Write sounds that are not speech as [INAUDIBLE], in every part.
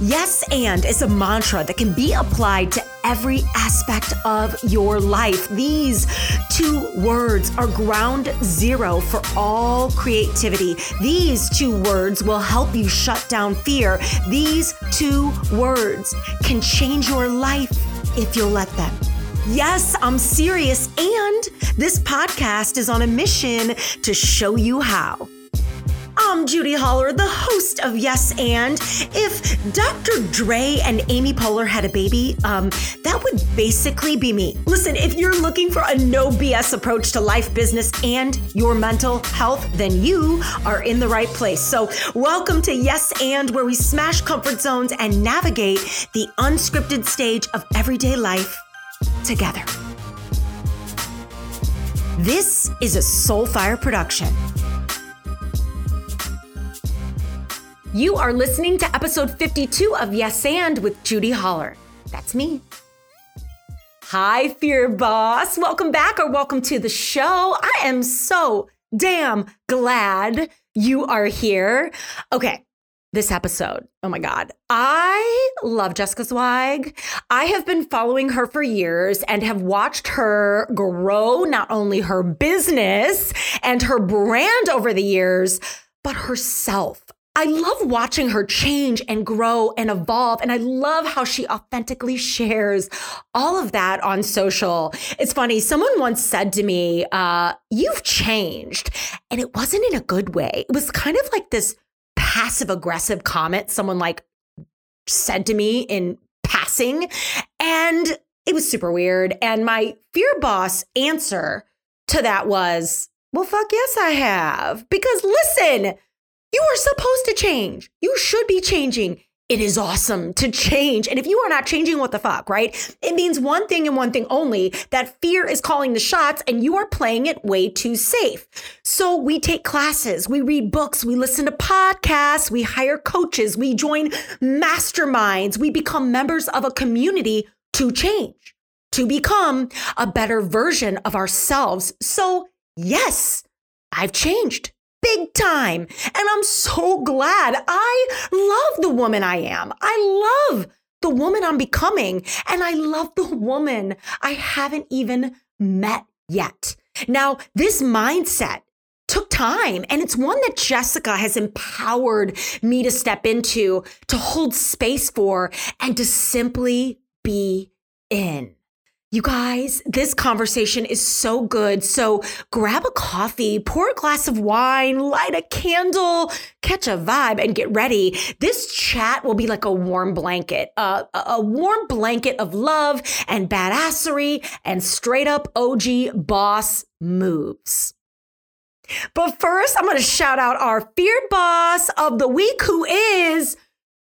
Yes, and is a mantra that can be applied to every aspect of your life. These two words are ground zero for all creativity. These two words will help you shut down fear. These two words can change your life if you'll let them. Yes, I'm serious. And this podcast is on a mission to show you how. I'm Judy Holler, the host of Yes and. If Dr. Dre and Amy Poehler had a baby, um, that would basically be me. Listen, if you're looking for a no BS approach to life, business, and your mental health, then you are in the right place. So, welcome to Yes and, where we smash comfort zones and navigate the unscripted stage of everyday life together. This is a Soulfire production. You are listening to episode 52 of Yes and with Judy Holler. That's me. Hi, Fear Boss. Welcome back or welcome to the show. I am so damn glad you are here. Okay, this episode. Oh my God. I love Jessica Zweig. I have been following her for years and have watched her grow not only her business and her brand over the years, but herself. I love watching her change and grow and evolve. And I love how she authentically shares all of that on social. It's funny. Someone once said to me, uh, You've changed. And it wasn't in a good way. It was kind of like this passive aggressive comment someone like said to me in passing. And it was super weird. And my fear boss answer to that was, Well, fuck yes, I have. Because listen, you are supposed to change. You should be changing. It is awesome to change. And if you are not changing, what the fuck, right? It means one thing and one thing only that fear is calling the shots and you are playing it way too safe. So we take classes, we read books, we listen to podcasts, we hire coaches, we join masterminds, we become members of a community to change, to become a better version of ourselves. So, yes, I've changed big time. And I'm so glad. I love the woman I am. I love the woman I'm becoming. And I love the woman I haven't even met yet. Now, this mindset took time and it's one that Jessica has empowered me to step into, to hold space for, and to simply be in. You guys, this conversation is so good. So grab a coffee, pour a glass of wine, light a candle, catch a vibe, and get ready. This chat will be like a warm blanket, uh, a warm blanket of love and badassery and straight up OG boss moves. But first, I'm going to shout out our feared boss of the week, who is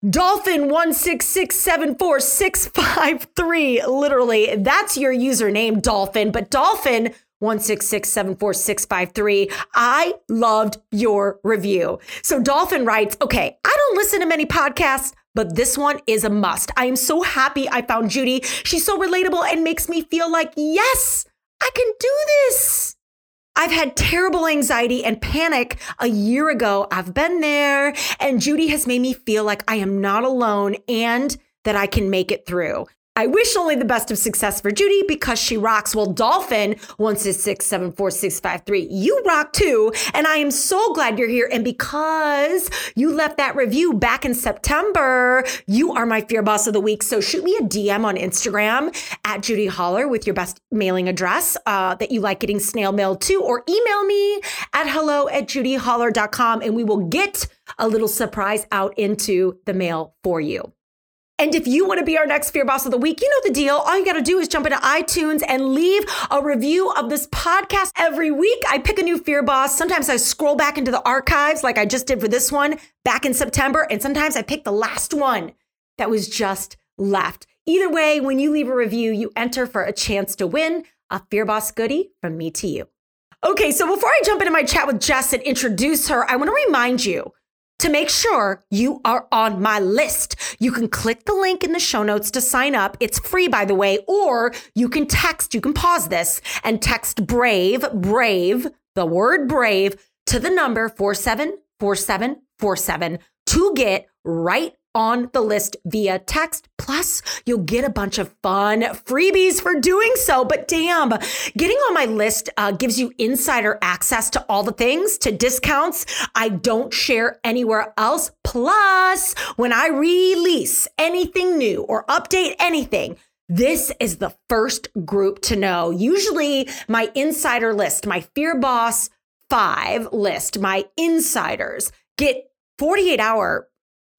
Dolphin one six six seven four six five three. Literally, that's your username, Dolphin. But Dolphin one six six seven four six five three. I loved your review. So Dolphin writes, "Okay, I don't listen to many podcasts." But this one is a must. I am so happy I found Judy. She's so relatable and makes me feel like, yes, I can do this. I've had terrible anxiety and panic a year ago. I've been there, and Judy has made me feel like I am not alone and that I can make it through. I wish only the best of success for Judy because she rocks. Well, Dolphin one six six seven four six five three, you rock too, and I am so glad you're here. And because you left that review back in September, you are my fear boss of the week. So shoot me a DM on Instagram at Judy Holler with your best mailing address uh, that you like getting snail mail to, or email me at hello at judyholler.com, and we will get a little surprise out into the mail for you. And if you want to be our next Fear Boss of the Week, you know the deal. All you got to do is jump into iTunes and leave a review of this podcast every week. I pick a new Fear Boss. Sometimes I scroll back into the archives like I just did for this one back in September. And sometimes I pick the last one that was just left. Either way, when you leave a review, you enter for a chance to win a Fear Boss goodie from me to you. Okay, so before I jump into my chat with Jess and introduce her, I want to remind you to make sure you are on my list. You can click the link in the show notes to sign up. It's free, by the way, or you can text, you can pause this and text brave, brave, the word brave to the number 474747 to get right on the list via text. Plus, you'll get a bunch of fun freebies for doing so. But damn, getting on my list uh, gives you insider access to all the things, to discounts I don't share anywhere else. Plus, when I release anything new or update anything, this is the first group to know. Usually, my insider list, my Fear Boss 5 list, my insiders get 48 hour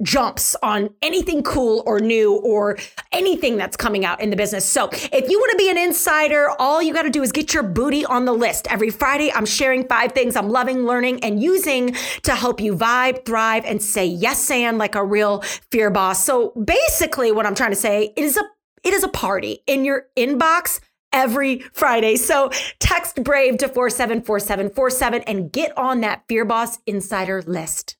jumps on anything cool or new or anything that's coming out in the business. So if you want to be an insider, all you got to do is get your booty on the list. Every Friday, I'm sharing five things I'm loving, learning, and using to help you vibe, thrive, and say yes and like a real fear boss. So basically, what I'm trying to say is a it is a party in your inbox every Friday. So text Brave to 474747 and get on that Fear Boss Insider list.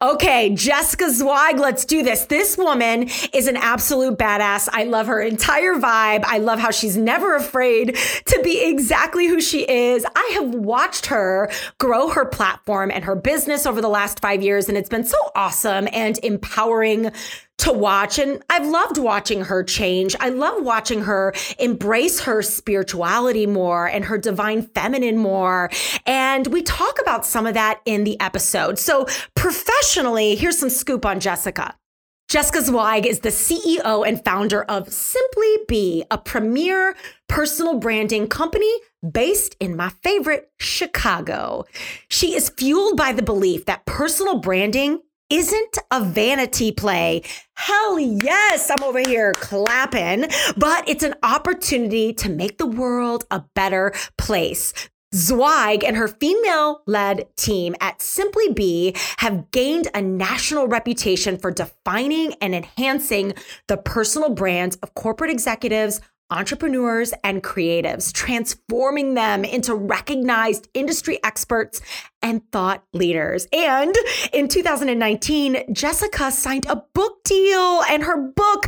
Okay, Jessica Zweig, let's do this. This woman is an absolute badass. I love her entire vibe. I love how she's never afraid to be exactly who she is. I have watched her grow her platform and her business over the last five years, and it's been so awesome and empowering to watch. And I've loved watching her change. I love watching her embrace her spirituality more and her divine feminine more. And we talk about some of that in the episode. So, professionally, here's some scoop on Jessica. Jessica Zweig is the CEO and founder of Simply Be, a premier personal branding company based in my favorite Chicago. She is fueled by the belief that personal branding isn't a vanity play. Hell yes, I'm over here clapping, but it's an opportunity to make the world a better place. Zweig and her female led team at Simply Be have gained a national reputation for defining and enhancing the personal brands of corporate executives, entrepreneurs and creatives, transforming them into recognized industry experts and thought leaders. And in 2019, Jessica signed a book deal and her book,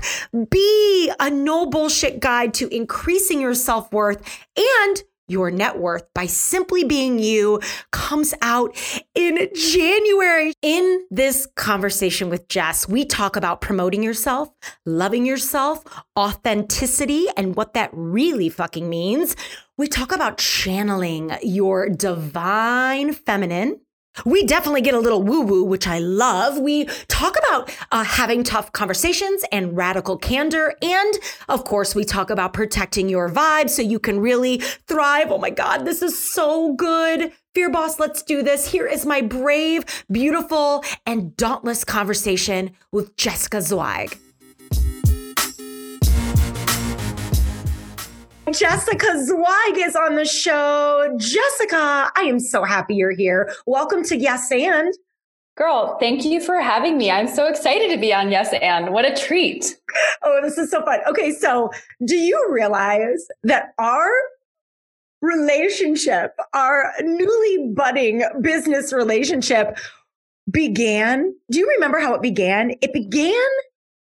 Be a No Bullshit Guide to Increasing Your Self Worth and your net worth by simply being you comes out in January. In this conversation with Jess, we talk about promoting yourself, loving yourself, authenticity, and what that really fucking means. We talk about channeling your divine feminine we definitely get a little woo woo, which I love. We talk about uh, having tough conversations and radical candor. And of course, we talk about protecting your vibe so you can really thrive. Oh my God, this is so good. Fear Boss, let's do this. Here is my brave, beautiful, and dauntless conversation with Jessica Zweig. Jessica Zweig is on the show. Jessica, I am so happy you're here. Welcome to Yes and. Girl, thank you for having me. I'm so excited to be on Yes and. What a treat. Oh, this is so fun. Okay, so do you realize that our relationship, our newly budding business relationship began? Do you remember how it began? It began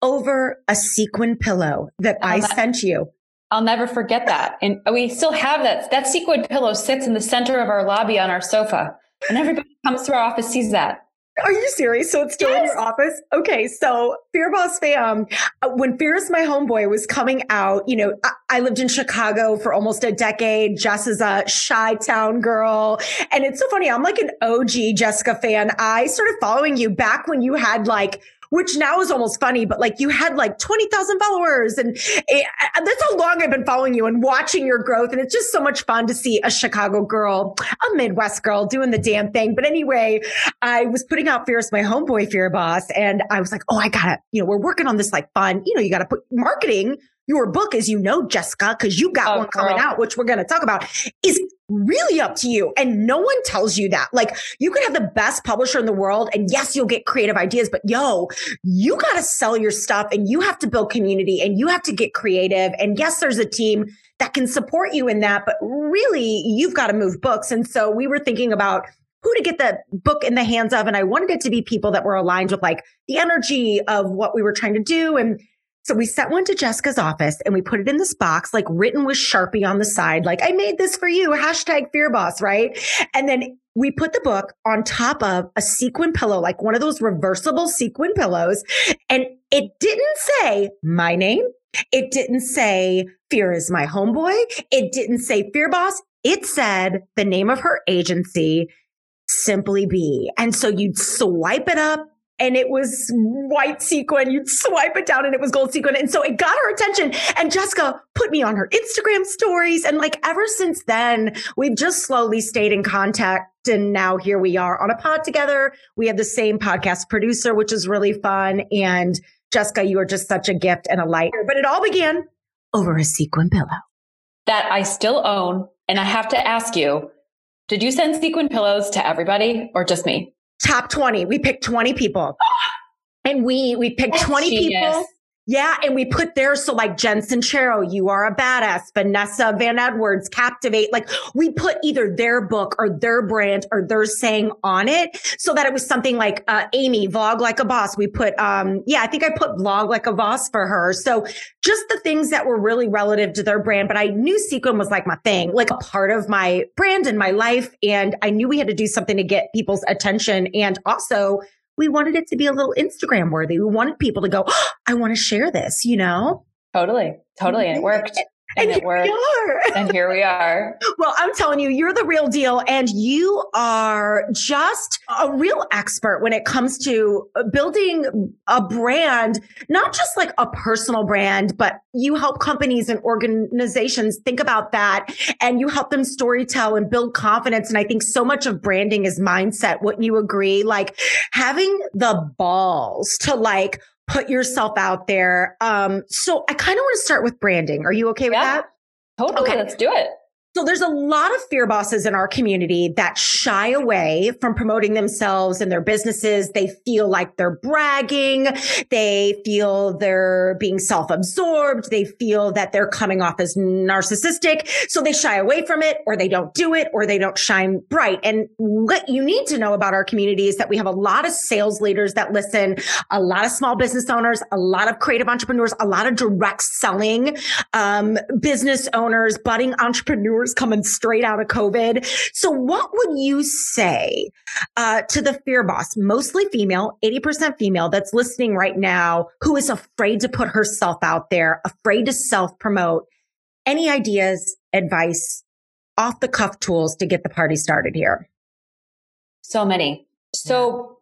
over a sequin pillow that oh, I sent you. I'll never forget that. And we still have that. That sequin pillow sits in the center of our lobby on our sofa. And everybody comes to our office sees that. Are you serious? So it's still yes. in your office? Okay. So Fear Boss fam, uh, when Fear is my homeboy was coming out, you know, I, I lived in Chicago for almost a decade. Jess is a Chi-Town girl. And it's so funny. I'm like an OG Jessica fan. I started following you back when you had like which now is almost funny, but like you had like 20,000 followers and eh, it, that's how long I've been following you and watching your growth. And it's just so much fun to see a Chicago girl, a Midwest girl doing the damn thing. But anyway, I was putting out Fear is my homeboy Fear Boss, and I was like, oh, I gotta, you know, we're working on this like fun, you know, you gotta put marketing your book, as you know, Jessica, because you got oh, one coming girl. out, which we're going to talk about, is really up to you. And no one tells you that. Like you could have the best publisher in the world and yes, you'll get creative ideas, but yo, you got to sell your stuff and you have to build community and you have to get creative. And yes, there's a team that can support you in that, but really you've got to move books. And so we were thinking about who to get the book in the hands of. And I wanted it to be people that were aligned with like the energy of what we were trying to do. And so we sent one to Jessica's office and we put it in this box, like written with Sharpie on the side, like I made this for you, hashtag fear boss, right? And then we put the book on top of a sequin pillow, like one of those reversible sequin pillows. And it didn't say my name. It didn't say fear is my homeboy. It didn't say fear boss. It said the name of her agency, Simply Be. And so you'd swipe it up and it was white sequin. You'd swipe it down and it was gold sequin. And so it got her attention. And Jessica put me on her Instagram stories. And like ever since then, we've just slowly stayed in contact. And now here we are on a pod together. We have the same podcast producer, which is really fun. And Jessica, you are just such a gift and a light. But it all began over a sequin pillow that I still own. And I have to ask you, did you send sequin pillows to everybody or just me? Top 20. We picked 20 people. [GASPS] And we we picked That's 20 genius. people yeah, and we put there so like Jen Sincero, you are a badass, Vanessa Van Edwards, Captivate. Like we put either their book or their brand or their saying on it so that it was something like uh, Amy, vlog like a boss. We put, um, yeah, I think I put vlog like a boss for her. So just the things that were really relative to their brand. But I knew Sequin was like my thing, like a part of my brand and my life. And I knew we had to do something to get people's attention and also we wanted it to be a little Instagram worthy. We wanted people to go, oh, [GASPS] I want to share this, you know? Totally. Totally. And it worked and, and it worked. [LAUGHS] and here we are. Well, I'm telling you, you're the real deal. And you are just a real expert when it comes to uh, building a brand, not just like a personal brand, but you help companies and organizations think about that and you help them storytell and build confidence. And I think so much of branding is mindset. Wouldn't you agree? Like having the balls to like put yourself out there. Um, so I kind of want to start with branding. Are you okay with yeah, that? Totally. Okay. Let's do it. So there's a lot of fear bosses in our community that shy away from promoting themselves and their businesses. They feel like they're bragging. They feel they're being self-absorbed. They feel that they're coming off as narcissistic. So they shy away from it or they don't do it or they don't shine bright. And what you need to know about our community is that we have a lot of sales leaders that listen, a lot of small business owners, a lot of creative entrepreneurs, a lot of direct selling, um, business owners, budding entrepreneurs coming straight out of COVID. So what would you say uh, to the fear boss, mostly female, 80% female that's listening right now, who is afraid to put herself out there, afraid to self promote? Any ideas, advice, off the cuff tools to get the party started here? So many. So,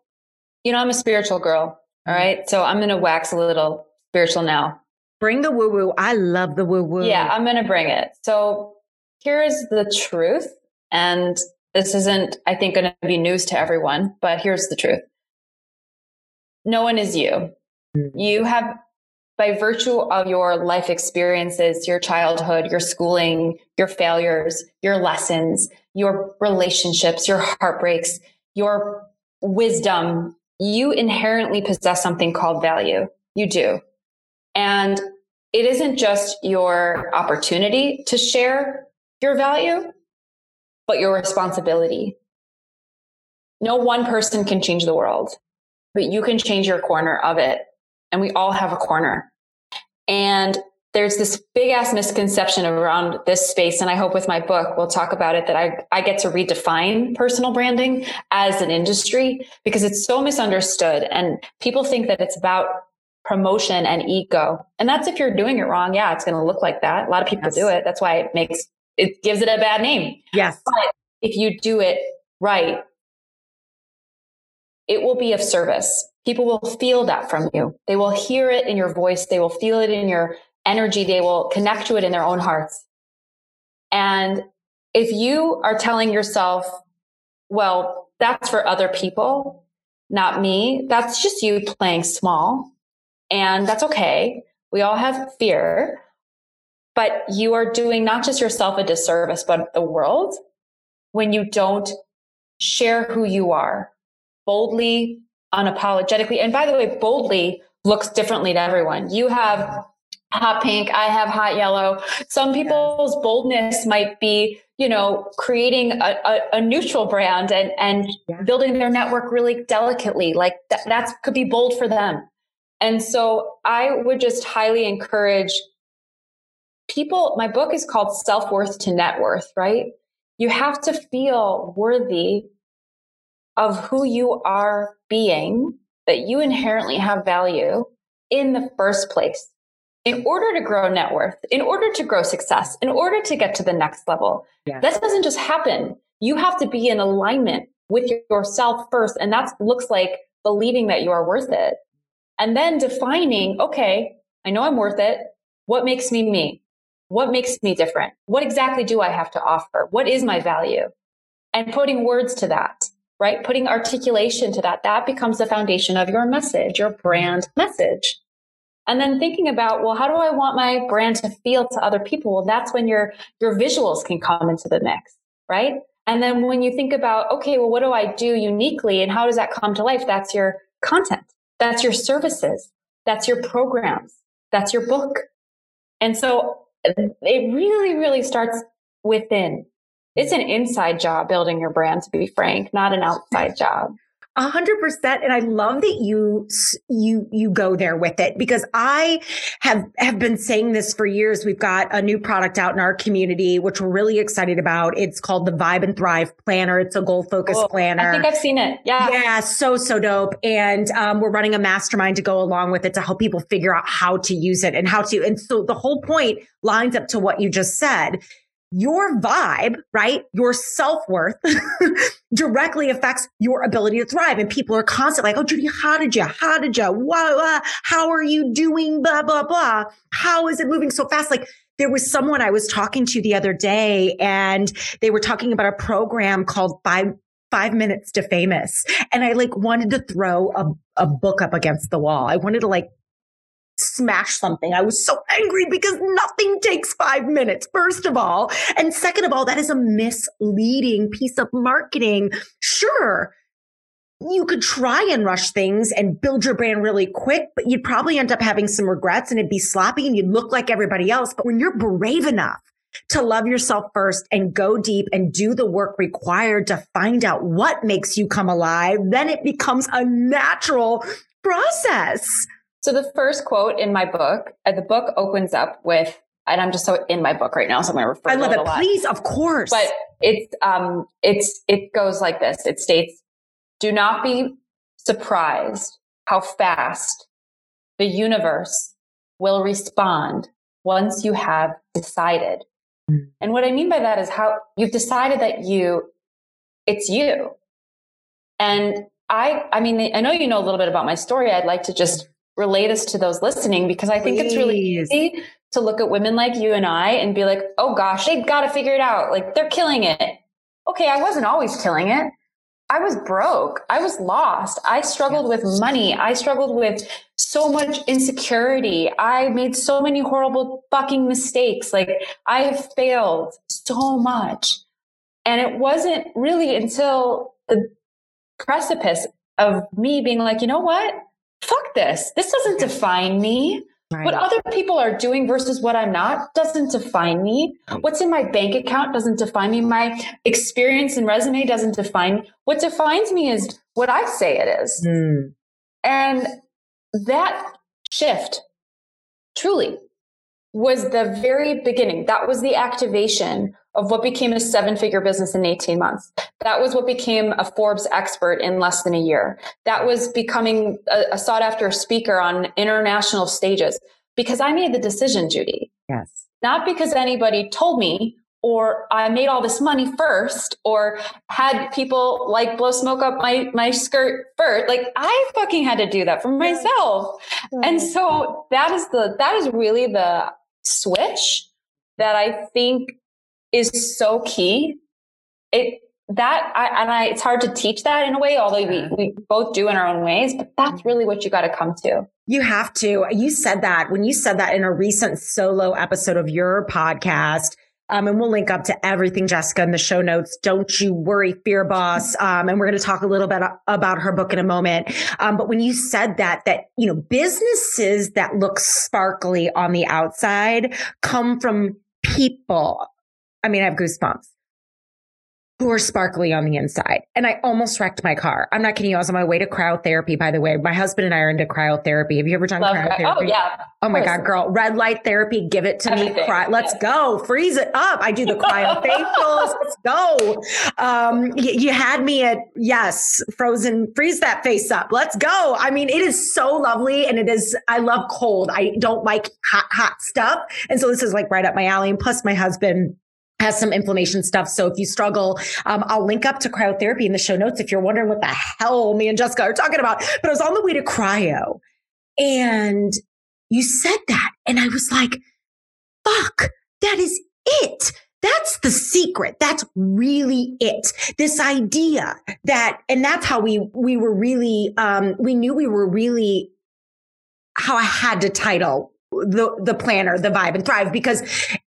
you know, I'm a spiritual girl. All right. So I'm going to wax a little spiritual now. Bring the woo woo. I love the woo woo. Yeah, I'm going to bring it. So here's the truth. And this isn't, I think, going to be news to everyone, but here's the truth. No one is you. Hmm. You have, by virtue of your life experiences, your childhood, your schooling, your failures, your lessons, your relationships, your heartbreaks, your wisdom, you inherently possess something called value. You do. And it isn't just your opportunity to share your value, but your responsibility. No one person can change the world, but you can change your corner of it. And we all have a corner. And there's this big ass misconception around this space. And I hope with my book, we'll talk about it that I, I get to redefine personal branding as an industry because it's so misunderstood. And people think that it's about promotion and ego. And that's if you're doing it wrong. Yeah, it's going to look like that. A lot of people yes. do it. That's why it makes it gives it a bad name. Yes. But if you do it right, it will be of service. People will feel that from you. They will hear it in your voice. They will feel it in your energy. They will connect to it in their own hearts. And if you are telling yourself, well, that's for other people, not me, that's just you playing small. And that's okay. We all have fear but you are doing not just yourself a disservice, but the world when you don't share who you are boldly, unapologetically. And by the way, boldly looks differently to everyone. You have hot pink. I have hot yellow. Some people's boldness might be, you know, creating a, a, a neutral brand and, and building their network really delicately. Like th- that could be bold for them. And so I would just highly encourage people, my book is called Self Worth to Net Worth, right? You have to feel worthy of who you are being, that you inherently have value in the first place. In order to grow net worth, in order to grow success, in order to get to the next level, yeah. that doesn't just happen. You have to be in alignment with yourself first. And that looks like believing that you are worth it. And then defining, okay, I know I'm worth it. What makes me me? What makes me different? What exactly do I have to offer? What is my value? And putting words to that, right? Putting articulation to that, that becomes the foundation of your message, your brand message. And then thinking about, well, how do I want my brand to feel to other people? Well, that's when your, your visuals can come into the mix, right? And then when you think about, okay, well, what do I do uniquely and how does that come to life? That's your content. That's your services. That's your programs. That's your book. And so it really, really starts within. It's an inside job building your brand, to be frank, not an outside job. A hundred percent. And I love that you, you, you go there with it because I have, have been saying this for years. We've got a new product out in our community, which we're really excited about. It's called the Vibe and Thrive Planner. It's a goal focused cool. planner. I think I've seen it. Yeah. Yeah. So, so dope. And, um, we're running a mastermind to go along with it to help people figure out how to use it and how to. And so the whole point lines up to what you just said your vibe, right? Your self worth [LAUGHS] directly affects your ability to thrive. And people are constantly like, Oh, Judy, how did you? How did you? How are you doing? Blah, blah, blah. How is it moving so fast? Like, there was someone I was talking to the other day and they were talking about a program called Five five minutes to famous. And I like wanted to throw a, a book up against the wall. I wanted to like smash something. I was so angry because nothing takes five minutes, first of all. And second of all, that is a misleading piece of marketing. Sure. You could try and rush things and build your brand really quick, but you'd probably end up having some regrets and it'd be sloppy and you'd look like everybody else. But when you're brave enough to love yourself first and go deep and do the work required to find out what makes you come alive, then it becomes a natural process. So the first quote in my book, uh, the book opens up with, and I'm just so in my book right now, so I'm going to refer. I love it. Please, of course. But it's um, it's it goes like this. It states, "Do not be surprised how fast the universe will respond once you have decided." Mm. And what I mean by that is how you've decided that you, it's you. And I, I mean, I know you know a little bit about my story. I'd like to just relay this to those listening because I think Please. it's really easy to look at women like you and I and be like, oh gosh, they've got to figure it out. Like they're killing it. Okay, I wasn't always killing it. I was broke. I was lost. I struggled with money. I struggled with so much insecurity. I made so many horrible fucking mistakes. Like I have failed so much. And it wasn't really until the precipice of me being like, you know what? Fuck this. This doesn't define me. Right. What other people are doing versus what I'm not doesn't define me. What's in my bank account doesn't define me. My experience and resume doesn't define me. What defines me is what I say it is. Mm. And that shift truly was the very beginning. That was the activation of what became a seven figure business in 18 months. That was what became a Forbes expert in less than a year. That was becoming a, a sought after speaker on international stages because I made the decision, Judy. Yes. Not because anybody told me or I made all this money first or had people like blow smoke up my, my skirt first. Like I fucking had to do that for myself. And so that is the, that is really the switch that I think is so key. It that I and I it's hard to teach that in a way, although we, we both do in our own ways, but that's really what you got to come to. You have to. You said that when you said that in a recent solo episode of your podcast. Um, and we'll link up to everything, Jessica, in the show notes. Don't you worry, Fear Boss. Um, and we're going to talk a little bit about her book in a moment. Um, but when you said that, that, you know, businesses that look sparkly on the outside come from people I mean, I have goosebumps. who are sparkly on the inside. And I almost wrecked my car. I'm not kidding you. I was on my way to cryotherapy, by the way. My husband and I are into cryotherapy. Have you ever done Love cryotherapy? Oh, yeah. Oh my God, girl. Red light therapy. Give it to Everything. me. Cry. Let's yeah. go. Freeze it up. I do the cryo facials. Let's go. Um, y- you had me at, yes, frozen. Freeze that face up. Let's go. I mean, it is so lovely. And it is, I love cold. I don't like hot, hot stuff. And so this is like right up my alley. And plus my husband has some inflammation stuff. So if you struggle, um, I'll link up to cryotherapy in the show notes if you're wondering what the hell me and Jessica are talking about. But I was on the way to cryo and you said that. And I was like, fuck, that is it. That's the secret. That's really it. This idea that, and that's how we, we were really, um, we knew we were really how I had to title the the planner, the vibe and thrive because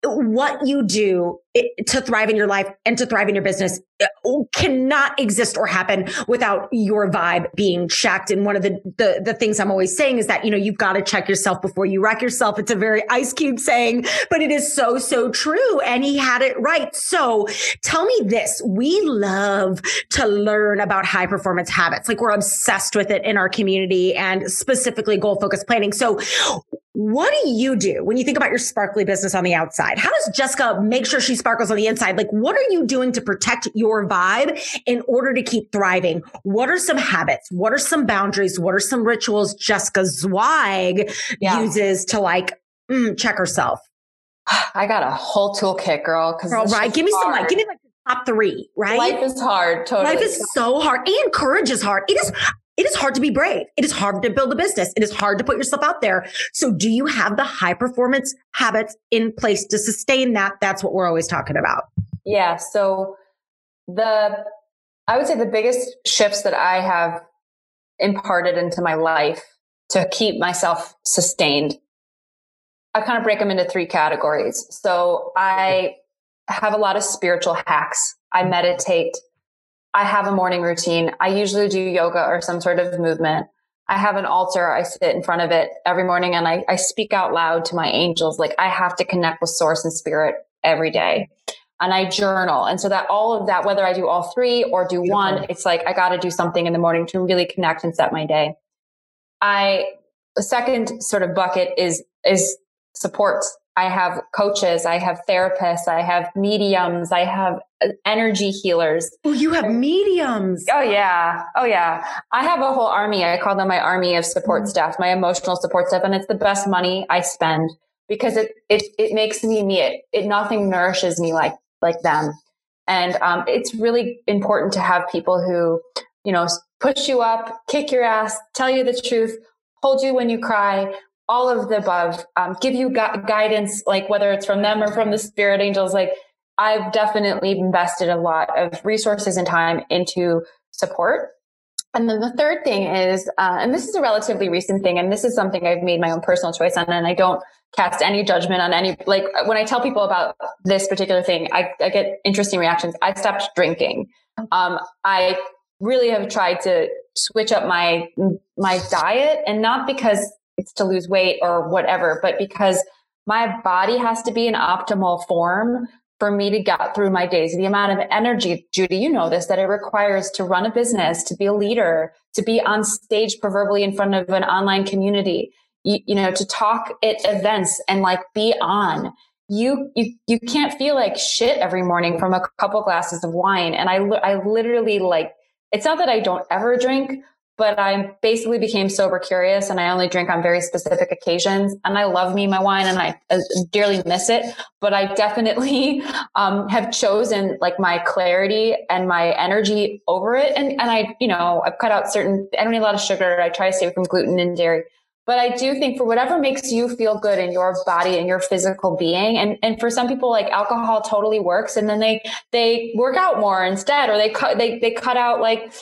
what you do to thrive in your life and to thrive in your business uh, cannot exist or happen without your vibe being checked. And one of the, the, the things I'm always saying is that, you know, you've got to check yourself before you wreck yourself. It's a very Ice Cube saying, but it is so, so true. And he had it right. So tell me this. We love to learn about high performance habits. Like we're obsessed with it in our community and specifically goal focused planning. So what do you do when you think about your sparkly business on the outside? How does Jessica make sure she sparkles on the inside? Like, what are you doing to protect your vibe in order to keep thriving? What are some habits? What are some boundaries? What are some rituals Jessica Zweig yeah. uses to like mm, check herself? [SIGHS] I got a whole toolkit, girl. Girl, right? Give me hard. some, like, give me like the top three, right? Life is hard. Totally. Life is so hard and courage is hard. It is, it is hard to be brave. It is hard to build a business. It is hard to put yourself out there. So do you have the high performance habits in place to sustain that? That's what we're always talking about. Yeah. So the, I would say the biggest shifts that I have imparted into my life to keep myself sustained, I kind of break them into three categories. So I have a lot of spiritual hacks. I meditate. I have a morning routine. I usually do yoga or some sort of movement. I have an altar. I sit in front of it every morning and I, I speak out loud to my angels. Like I have to connect with source and spirit every day. And I journal. And so that all of that, whether I do all three or do one, it's like I got to do something in the morning to really connect and set my day. I, the second sort of bucket is, is supports. I have coaches, I have therapists, I have mediums, I have uh, energy healers. Oh, you have mediums. Oh yeah. Oh yeah. I have a whole army. I call them my army of support mm-hmm. staff, my emotional support staff. And it's the best money I spend because it, it, it makes me me. It, it nothing nourishes me like, like them. And, um, it's really important to have people who, you know, push you up, kick your ass, tell you the truth, hold you when you cry, all of the above, um, give you gu- guidance, like whether it's from them or from the spirit angels. Like I've definitely invested a lot of resources and time into support. And then the third thing is, uh, and this is a relatively recent thing, and this is something I've made my own personal choice on, and I don't cast any judgment on any, like when I tell people about this particular thing, I, I get interesting reactions. I stopped drinking. Um, I really have tried to switch up my, my diet and not because it's to lose weight or whatever, but because my body has to be in optimal form for me to get through my days. The amount of energy, Judy, you know this, that it requires to run a business, to be a leader, to be on stage, proverbially in front of an online community, you, you know, to talk at events and like be on. You, you, you can't feel like shit every morning from a couple glasses of wine. And I, I literally like, it's not that I don't ever drink, but I basically became sober curious and I only drink on very specific occasions. And I love me my wine and I uh, dearly miss it. But I definitely [LAUGHS] um, have chosen like my clarity and my energy over it. And, and I, you know, I've cut out certain, I don't eat a lot of sugar. I try to stay away from gluten and dairy. But I do think for whatever makes you feel good in your body and your physical being, and, and for some people, like alcohol totally works, and then they they work out more instead, or they cut they they cut out like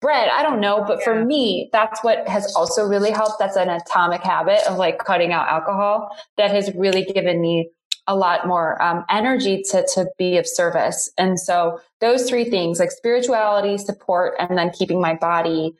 bread. I don't know. But yeah. for me, that's what has also really helped. That's an atomic habit of like cutting out alcohol that has really given me a lot more um, energy to, to be of service. And so those three things like spirituality, support, and then keeping my body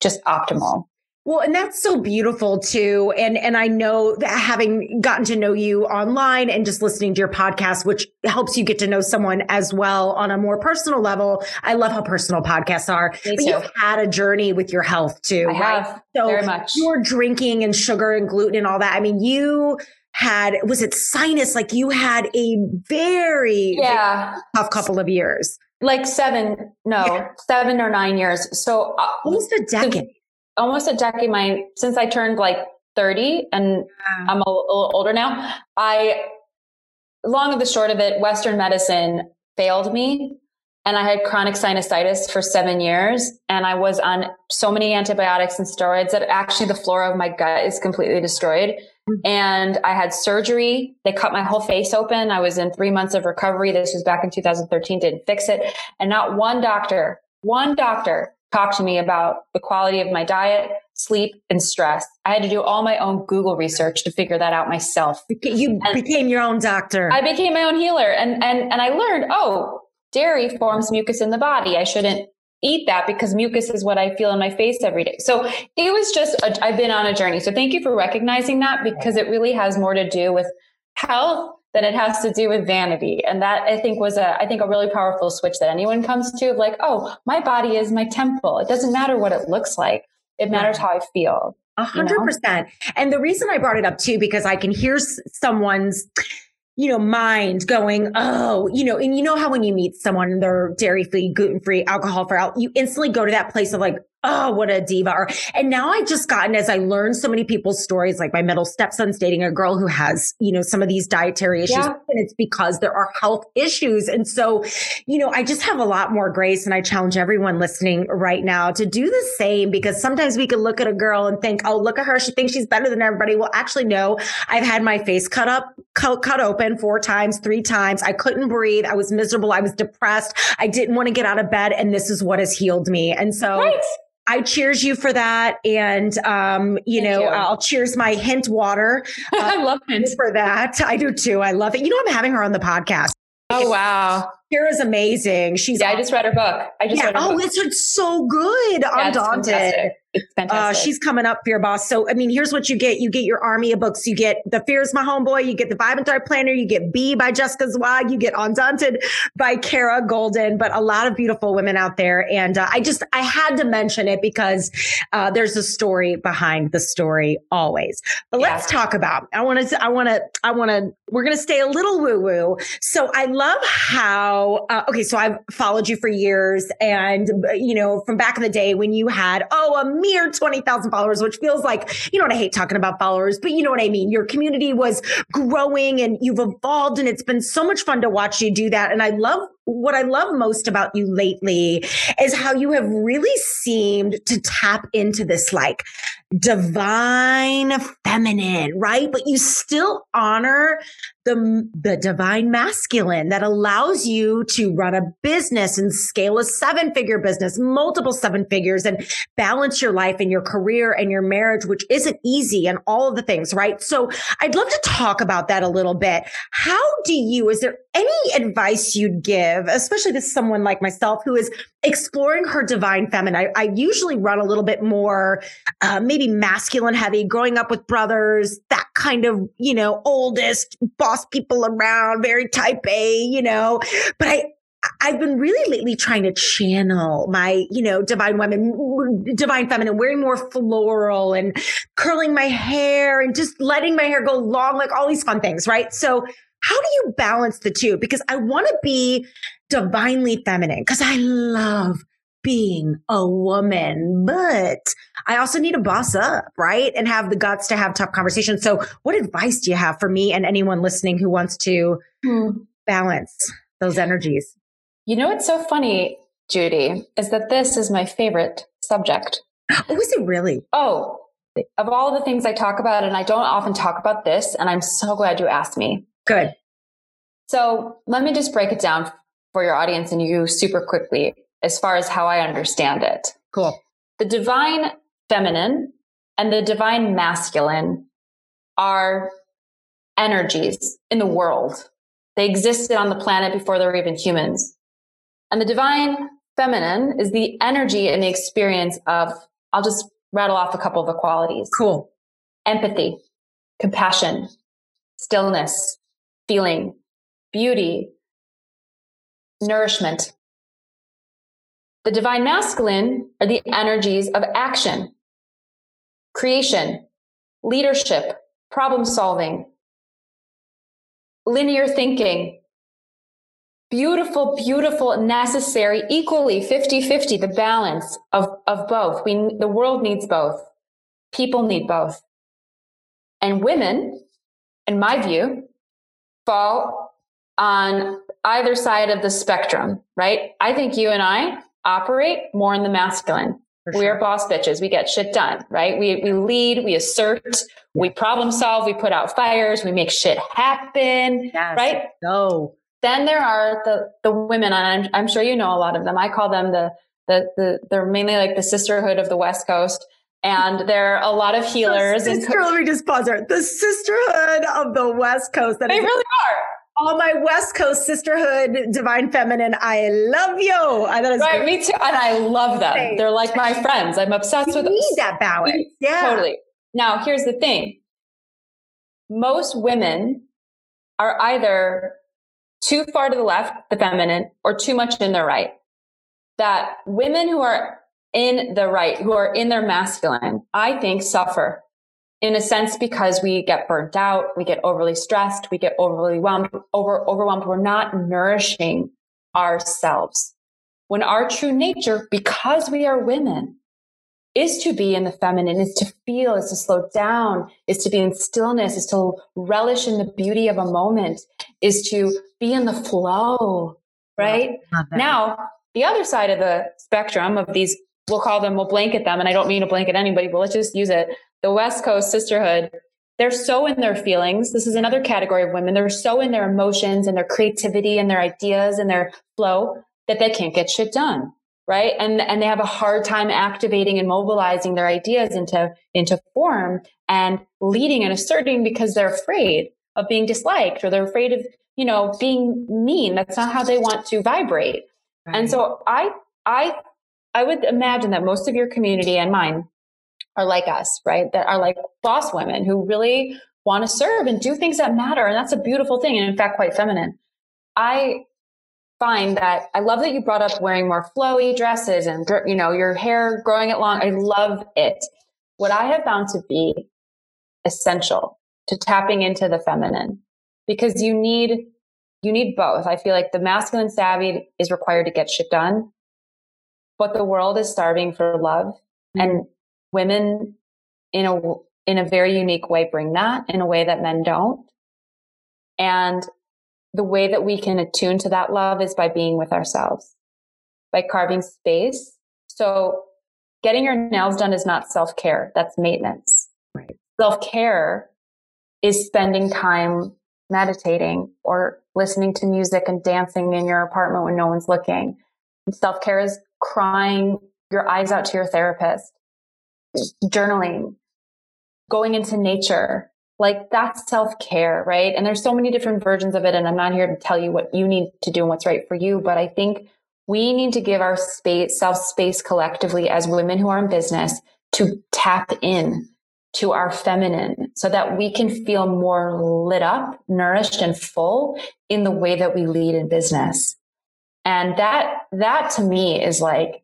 just optimal. Well, and that's so beautiful too. And and I know that having gotten to know you online and just listening to your podcast, which helps you get to know someone as well on a more personal level. I love how personal podcasts are. Me but too. you've had a journey with your health too. I right? have So very much. You're drinking and sugar and gluten and all that. I mean, you had was it sinus? Like you had a very, Yeah, very tough couple of years. like seven, no, Yeah. seven or nine years. So uh, Almost a decade. Almost a decade. My since I turned like thirty, and I'm a, a little older now. I, long of the short of it, Western medicine failed me. And I had chronic sinusitis for seven years. And I was on so many antibiotics and steroids that actually the flora of my gut is completely destroyed. Mm. And I had surgery. They cut my whole face open. I was in three months of recovery. This was back in 2013, didn't fix it. And not one doctor, one doctor talked to me about the quality of my diet, sleep, and stress. I had to do all my own Google research to figure that out myself. You And- became your own doctor. I became my own healer and, and, and I learned, oh, dairy forms mucus in the body. I shouldn't eat that because mucus is what I feel in my face every day. So it was just, a, I've been on a journey. So thank you for recognizing that because it really has more to do with health than it has to do with vanity. And that I think was a, I think a really powerful switch that anyone comes to of like, oh, my body is my temple. It doesn't matter what it looks like. It matters how I feel. A hundred percent. And the reason I brought it up too, because I can hear someone's, you know, mind going, oh, you know, and you know how when you meet someone, they're dairy free, gluten free, alcohol free, you instantly go to that place of like, oh, what a diva. Or, and now I've just gotten, as I learned so many people's stories, like my middle stepson's dating a girl who has, you know, some of these dietary issues. Yeah. And it's because there are health issues. And so, you know, I just have a lot more grace and I challenge everyone listening right now to do the same because sometimes we can look at a girl and think, oh, look at her. She thinks she's better than everybody. Well, actually, no, I've had my face cut up, cut, cut open four times, three times. I couldn't breathe. I was miserable. I was depressed. I didn't want to get out of bed. And this is what has healed me. And so Right. I cheers you for that. And, um, you Thank know, you. I'll cheers my hint water [LAUGHS] I love it. for that. I do too. I love it. You know, I'm having her on the podcast. Oh, wow. Kara's amazing. She's Yeah, I just read her book. I just yeah. read her Oh, book. it's, it's so good. Yeah, fantastic. It's Uh, fantastic. she's coming up, Fear Boss. So, I mean, here's what you get. You get your army of books. You get The Fear is My Homeboy. You get The Vibe and Thrive Planner. You get Be by Jessica Zweig. You get Undaunted by Kara Goldin, but a lot of beautiful women out there. And uh, I just, I had to mention it because uh, there's a story behind the story always. But let's talk about, I want to, I want to, I want to, we're going to stay a little woo woo. So I love how, uh, okay, so I've followed you for years and, you know, from back in the day when you had, oh, a mere 20,000 followers, which feels like, you know what, I hate talking about followers, but you know what I mean? Your community was growing and you've evolved and it's been so much fun to watch you do that. And I love what I love most about you lately is how you have really seemed to tap into this like divine feminine, right? But you still honor the, the divine masculine that allows you to run a business and scale a seven figure business, multiple seven figures and balance your life and your career and your marriage, which isn't easy and all of the things, right? So I'd love to talk about that a little bit. How do you, is there any advice you'd give, especially to someone like myself who is exploring her divine feminine? I, I usually run a little bit more, uh, maybe masculine heavy, growing up with brothers, that kind of, you know, oldest boss people around, very type A, you know, but I, I've been really lately trying to channel my, you know, divine women, divine feminine, wearing more floral and curling my hair and just letting my hair go long, like all these fun things, right? So how do you balance the two? Because I want to be divinely feminine because I love being a woman, but I also need to boss up, right? And have the guts to have tough conversations. So what advice do you have for me and anyone listening who wants to Hmm. balance those energies? You know what's so funny, Judy, is that this is my favorite subject. Oh, is it really? Oh, of all the things I talk about, and I don't often talk about this, and I'm so glad you asked me. Good. So let me just break it down for your audience and you super quickly as far as how I understand it. Cool. The divine feminine and the divine masculine are energies in the world. They existed on the planet before there were even humans. And the divine feminine is the energy and the experience of, I'll just rattle off a couple of the qualities. Cool. Empathy, compassion, stillness, feeling, beauty, nourishment. The divine masculine are the energies of action, creation, leadership, problem solving, linear thinking, beautiful, beautiful, necessary, equally 50 50, the balance of, of both. We, the world needs both. People need both. And women, in my view, fall on either side of the spectrum, right? I think you and I operate more in the masculine. Sure. We're boss bitches. We get shit done, right? We, we lead, we assert, we problem solve, we put out fires, we make shit happen, yes. right? No. Then there are the, the women, and I'm, I'm sure you know a lot of them. I call them the, the, the, they're mainly like the sisterhood of the West Coast. And there are a lot of healers. The sister, and, let me just pause there. The sisterhood of the West Coast. That they really are all my West Coast sisterhood, divine feminine. I love you. I thought right, great. me too, and I love them. They're like my friends. I'm obsessed you with. Need them. that balance? [LAUGHS] Yeah, totally. Now, here's the thing: most women are either too far to the left, the feminine, or too much in their right. That women who are in the right, who are in their masculine, I think suffer in a sense because we get burnt out, we get overly stressed, we get overly overwhelmed, over, overwhelmed. We're not nourishing ourselves. When our true nature, because we are women, is to be in the feminine, is to feel, is to slow down, is to be in stillness, is to relish in the beauty of a moment, is to be in the flow, right? Now, the other side of the spectrum of these, we'll call them, we'll blanket them, and I don't mean to blanket anybody, but let's just use it the West Coast sisterhood, they're so in their feelings. This is another category of women. They're so in their emotions and their creativity and their ideas and their flow that they can't get shit done. Right. And, and they have a hard time activating and mobilizing their ideas into, into form and leading and asserting because they're afraid of being disliked or they're afraid of, you know, being mean. That's not how they want to vibrate. Right. And so I, I, I would imagine that most of your community and mine are like us, right? That are like boss women who really want to serve and do things that matter. And that's a beautiful thing. And in fact, quite feminine. I find that I love that you brought up wearing more flowy dresses and, you know, your hair growing it long. I love it. What I have found to be essential to tapping into the feminine because you need, you need both. I feel like the masculine savvy is required to get shit done, but the world is starving for love. And mm-hmm. Women in a in a very unique way bring that in a way that men don't. And the way that we can attune to that love is by being with ourselves, by carving space. So getting your nails done is not self care. That's maintenance. Right. Self care is spending time meditating or listening to music and dancing in your apartment when no one's looking. Self care is crying your eyes out to your therapist journaling, going into nature. Like that's self care, right? And there's so many different versions of it. And I'm not here to tell you what you need to do and what's right for you. But I think we need to give our space, self space collectively as women who are in business to tap in to our feminine so that we can feel more lit up, nourished and full in the way that we lead in business. And that, that to me is like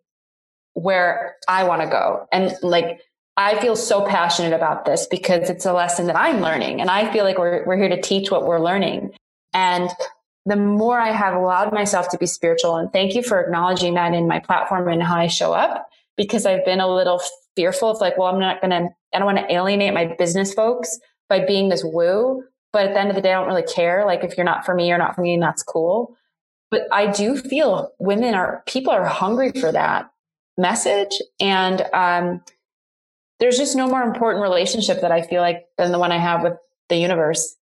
where I want to go. And like, I feel so passionate about this because it's a lesson that I'm learning. And I feel like we're, we're here to teach what we're learning. And the more I have allowed myself to be spiritual, and thank you for acknowledging that in my platform and how I show up, because I've been a little fearful of like, well, I'm not going to, I don't want to alienate my business folks by being this woo. But at the end of the day, I don't really care. Like, if you're not for me, you're not for me, and that's cool. But I do feel women are, people are hungry for that message. And um, there's just no more important relationship that I feel like than the one I have with the universe.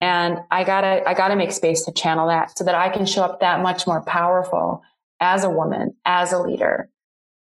And I gotta, I gotta make space to channel that so that I can show up that much more powerful as a woman, as a leader.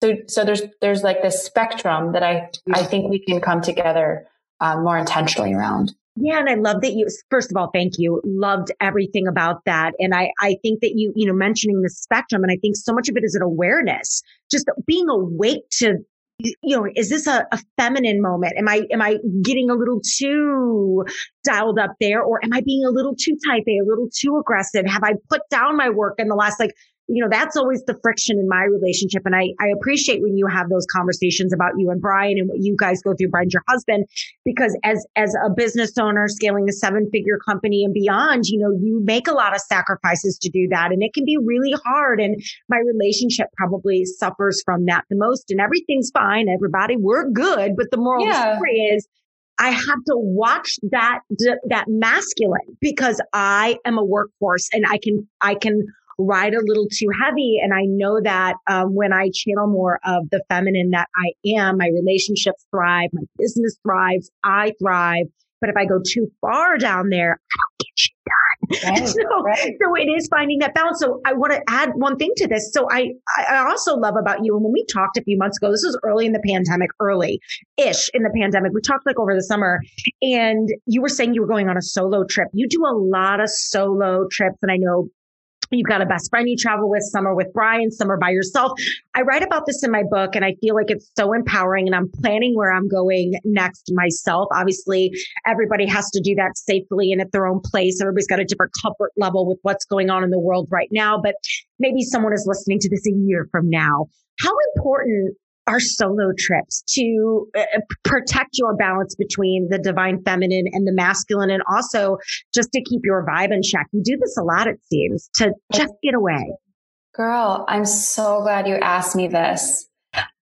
So, so there's, there's like this spectrum that I, I think we can come together um, more intentionally around. Yeah. And I love that you, first of all, thank you. Loved everything about that. And I, I think that you, you know, mentioning the spectrum, and I think so much of it is an awareness, just being awake to you know, is this a, a, feminine moment? Am I, am I getting a little too dialed up there or am I being a little too type A, a little too aggressive? Have I put down my work in the last like you know, that's always the friction in my relationship. And I, I appreciate when you have those conversations about you and Brian and what you guys go through, Brian, your husband, because as, as a business owner scaling a seven figure company and beyond, you know, you make a lot of sacrifices to do that. And it can be really hard. And my relationship probably suffers from that the most. And everything's fine. Everybody, we're good. But the moral yeah. story is I have to watch that, that masculine because I am a workforce and I can, I can ride a little too heavy. And I know that um, when I channel more of the feminine that I am, my relationships thrive, my business thrives, I thrive. But if I go too far down there, I don't get shit done. Right, [LAUGHS] so, right. so it is finding that balance. So I want to add one thing to this. So I, I also love about you. And when we talked a few months ago, this was early in the pandemic, early ish in the pandemic. We talked like over the summer and you were saying you were going on a solo trip. You do a lot of solo trips. And I know You've got a best friend you travel with, some are with Brian, some are by yourself. I write about this in my book and I feel like it's so empowering and I'm planning where I'm going next myself. Obviously, everybody has to do that safely and at their own place. Everybody's got a different comfort level with what's going on in the world right now, but maybe someone is listening to this a year from now. How important our solo trips to uh, uh, protect your balance between the divine feminine and the masculine and also just to keep your vibe in check. You do this a lot, it seems, to just get away. Girl, I'm so glad you asked me this.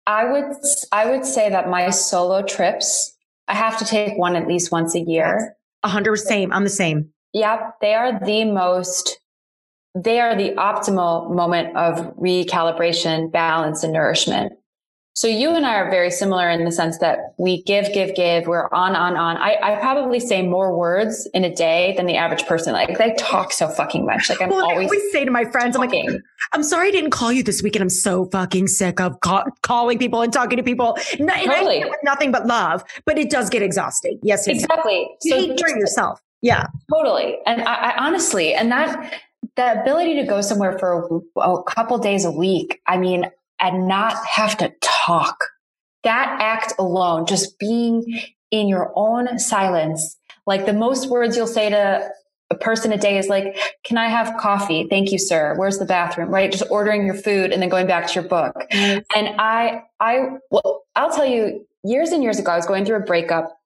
I would I would say that my solo trips, I have to take one at least once a year. A hundred same. I'm the same. Yep. They are the most they are the optimal moment of recalibration, balance, and nourishment. So you and I are very similar in the sense that we give, give, give. We're on, on, on. I, I probably say more words in a day than the average person. Like they talk so fucking much. Like I'm well, always, I always say to my friends, talking. I'm like, I'm sorry I didn't call you this week, and I'm so fucking sick of ca- calling people and talking to people. And totally. with nothing but love, but it does get exhausting. Yes, exactly. You so hate during yourself. Yeah, totally. And I, I honestly, and that the ability to go somewhere for a, a couple days a week. I mean, and not have to talk. That act alone, just being in your own silence, like the most words you'll say to a person a day is like, can I have coffee? Thank you, sir. Where's the bathroom? Right. Just ordering your food and then going back to your book. Mm-hmm. And I, I, well, I'll tell you years and years ago, I was going through a breakup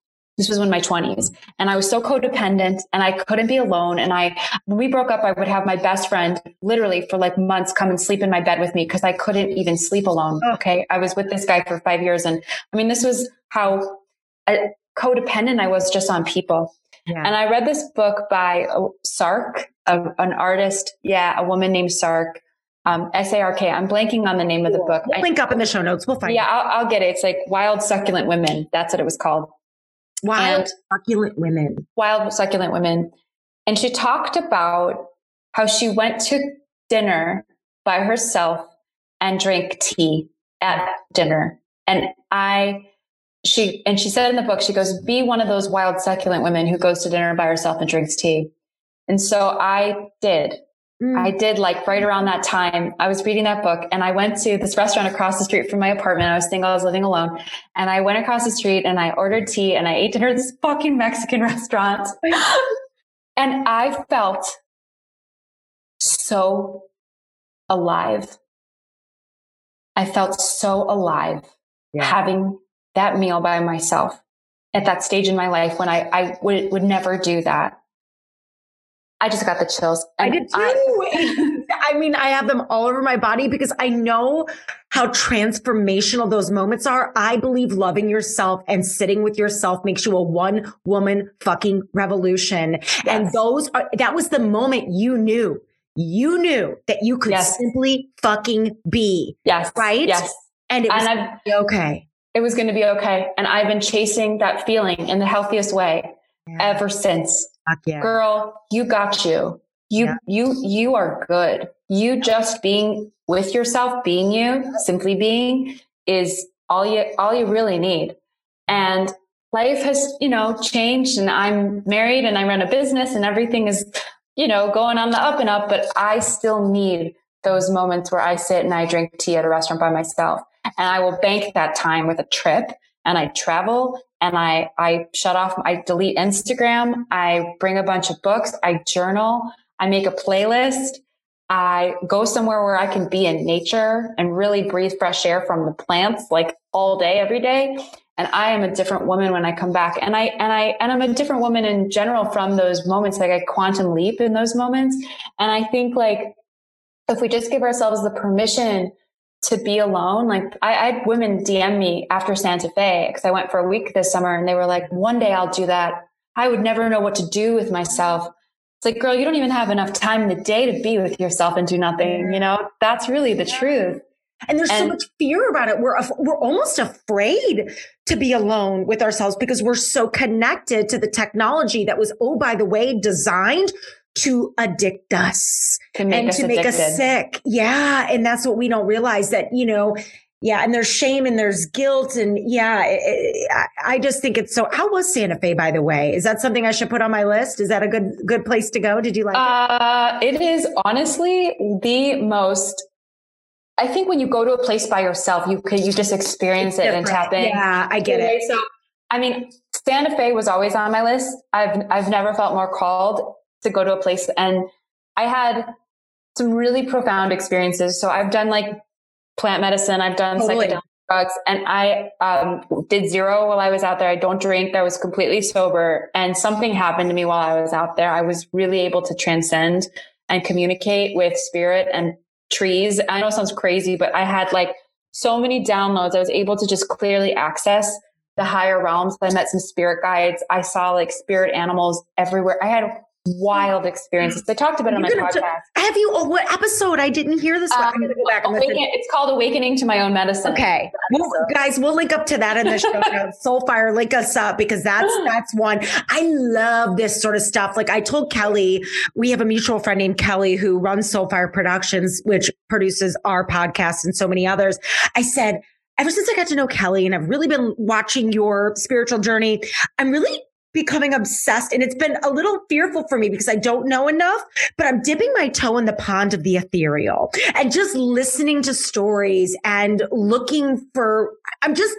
this was in my 20s and I was so codependent and I couldn't be alone. And I, when we broke up, I would have my best friend literally for like months come and sleep in my bed with me because I couldn't even sleep alone. Oh. Okay. I was with this guy for five years. And I mean, this was how uh, codependent I was just on people. Yeah. And I read this book by uh, Sark, a, an artist. Yeah. A woman named Sark. Um, S-A-R-K. I'm blanking on the name of the book. We'll link up in the show notes. We'll find Yeah, I'll, I'll get it. It's like Wild Succulent Women. That's what it was called. Wild succulent women. Wild succulent women. And she talked about how she went to dinner by herself and drank tea at dinner. And I, she, and she said in the book, she goes, be one of those wild succulent women who goes to dinner by herself and drinks tea. And so I did. Mm. I did like right around that time. I was reading that book and I went to this restaurant across the street from my apartment. I was thinking I was living alone and I went across the street and I ordered tea and I ate dinner at this fucking Mexican [LAUGHS] restaurant. and I felt so alive. I felt so alive yeah. having that meal by myself at that stage in my life when I, I would, would never do that. I just got the chills. I did too. I, [LAUGHS] I mean, I have them all over my body because I know how transformational those moments are. I believe loving yourself and sitting with yourself makes you a one woman fucking revolution. Yes. And those are, that was the moment you knew, you knew that you could yes. simply fucking be. Yes. Right? Yes. And it was and okay. It was going to be okay. And I've been chasing that feeling in the healthiest way yeah. ever since. Yeah. Girl, you got you. You, yeah. you, you are good. You just being with yourself, being you, simply being is all you, all you really need. And life has, you know, changed and I'm married and I run a business and everything is, you know, going on the up and up, but I still need those moments where I sit and I drink tea at a restaurant by myself. and I will bank that time with a trip and I travel and I, I shut off, I delete Instagram. I bring a bunch of books. I journal. I make a playlist. I go somewhere where I can be in nature and really breathe fresh air from the plants like all day, every day. And I am a different woman when I come back. And I, and I, and I'm a different woman in general from those moments. Like I quantum leap in those moments. And I think like if we just give ourselves the permission to be alone. Like I, I had women DM me after Santa Fe because I went for a week this summer and they were like, one day I'll do that. I would never know what to do with myself. It's like, girl, you don't even have enough time in the day to be with yourself and do nothing. You know, that's really the truth. And there's and, so much fear about it. We're we're almost afraid to be alone with ourselves because we're so connected to the technology that was, oh, by the way, designed to addict us to and to make us sick. Yeah. And that's what we don't realize that, you know, yeah. And there's shame and there's guilt. And yeah, it, it, I just think it's so, how was Santa Fe, by the way? Is that something I should put on my list? Is that a good, good place to go? Did you like uh, it? It is honestly the most I think when you go to a place by yourself, you could you just experience it and tap in. Yeah, I get it. So, I mean, Santa Fe was always on my list. I've I've never felt more called to go to a place. And I had some really profound experiences. So I've done like plant medicine, I've done totally. psychedelic drugs, and I um, did zero while I was out there. I don't drink. I was completely sober, and something happened to me while I was out there. I was really able to transcend and communicate with spirit and trees. I know it sounds crazy, but I had like so many downloads. I was able to just clearly access the higher realms. I met some spirit guides. I saw like spirit animals everywhere. I had wild experiences. I talked about it on my podcast. T- have you? Oh, what episode? I didn't hear this. Um, I'm going to go back. Awaken, it's called "Awakening to My Own Medicine." Okay, well, guys, we'll link up to that in the show [LAUGHS] notes. Soulfire, link us up because that's [GASPS] that's one. I love this sort of stuff. Like I told Kelly, we have a mutual friend named Kelly who runs Soulfire Productions, which produces our podcast and so many others. I said. Ever since I got to know Kelly and I've really been watching your spiritual journey, I'm really becoming obsessed and it's been a little fearful for me because I don't know enough, but I'm dipping my toe in the pond of the ethereal and just listening to stories and looking for, I'm just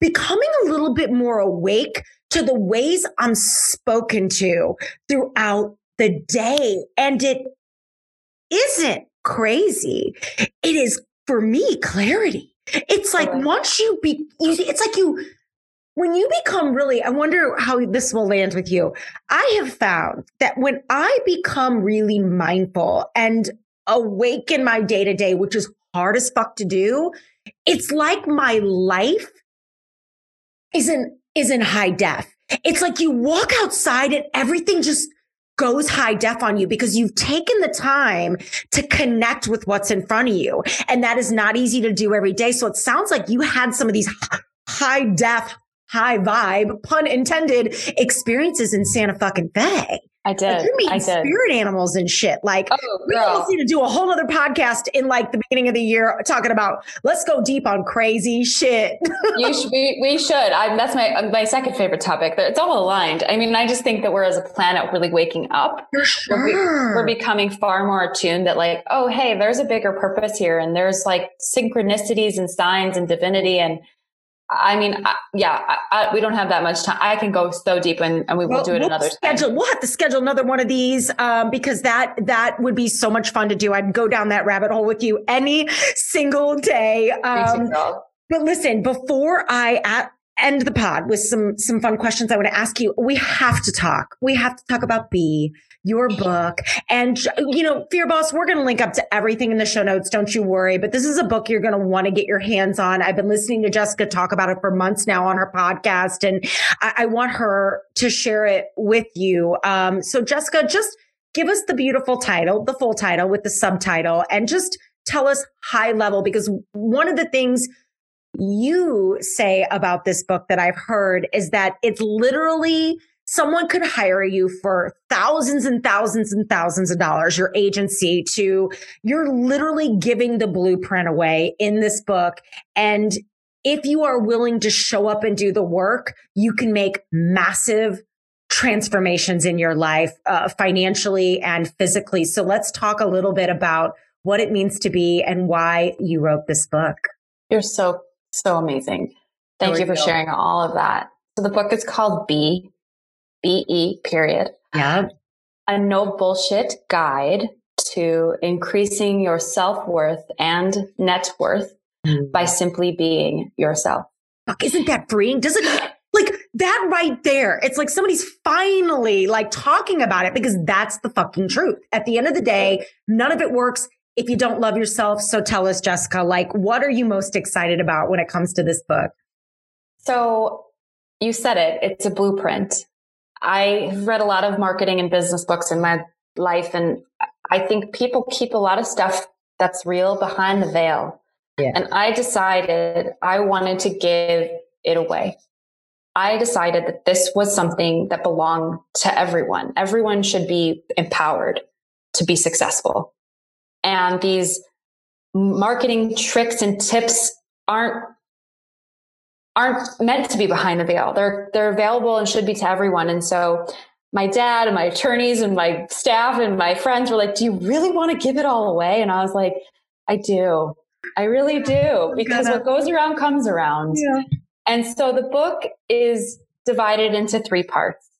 becoming a little bit more awake to the ways I'm spoken to throughout the day. And it isn't crazy. It is for me clarity. It's like once you be, it's like you, when you become really, I wonder how this will land with you. I have found that when I become really mindful and awake in my day to day, which is hard as fuck to do, it's like my life isn't, is in high def. It's like you walk outside and everything just goes high def on you because you've taken the time to connect with what's in front of you. And that is not easy to do every day. So it sounds like you had some of these high def, high vibe, pun intended, experiences in Santa fucking Fe. I did. Like you're meeting I did. spirit animals and shit. Like oh, we almost need to do a whole other podcast in like the beginning of the year talking about let's go deep on crazy shit. [LAUGHS] you should, we, we should. I, that's my uh, my second favorite topic. It's all aligned. I mean, I just think that we're as a planet really waking up. For sure. We're, we're becoming far more attuned that like, oh, hey, there's a bigger purpose here, and there's like synchronicities and signs and divinity and I mean, I, yeah, I, we don't have that much time. I can go so deep, and, and we will well, do it we'll another schedule. time. We'll have to schedule another one of these um, because that that would be so much fun to do. I'd go down that rabbit hole with you any single day. Um, but listen, before I at, end the pod with some some fun questions, I want to ask you. We have to talk. We have to talk about B your book. And, you know, Fear Boss, we're going to link up to everything in the show notes. Don't you worry. But this is a book you're going to want to get your hands on. I've been listening to Jessica talk about it for months now on her podcast, and I, I want her to share it with you. Um, so, Jessica, just give us the beautiful title, the full title with the subtitle, and just tell us high level because one of the things you say about this book that I've heard is that it's literally someone could hire you for thousands and thousands and thousands of dollars, your agency to, you're literally giving the blueprint away in this book. And if you are willing to show up and do the work, you can make massive transformations in your life, uh, financially and physically. So let's talk a little bit about what it means to be and why you wrote this book. You're so, so amazing. Thank you for go. sharing all of that. So the book is called B, B E period. Yeah. A no bullshit guide to increasing your self worth and net worth mm. by simply being yourself. Fuck, isn't that freeing? Does it like that right there? It's like somebody's finally like talking about it because that's the fucking truth. At the end of the day, none of it works if you don't love yourself. So tell us, Jessica, like, what are you most excited about when it comes to this book? So you said it, it's a blueprint. I read a lot of marketing and business books in my life, and I think people keep a lot of stuff that's real behind the veil. Yeah. And I decided I wanted to give it away. I decided that this was something that belonged to everyone. Everyone should be empowered to be successful. And these marketing tricks and tips aren't aren't meant to be behind the veil. They're they're available and should be to everyone. And so my dad and my attorneys and my staff and my friends were like, "Do you really want to give it all away?" And I was like, "I do. I really do [LAUGHS] because what goes around comes around." Yeah. And so the book is divided into three parts.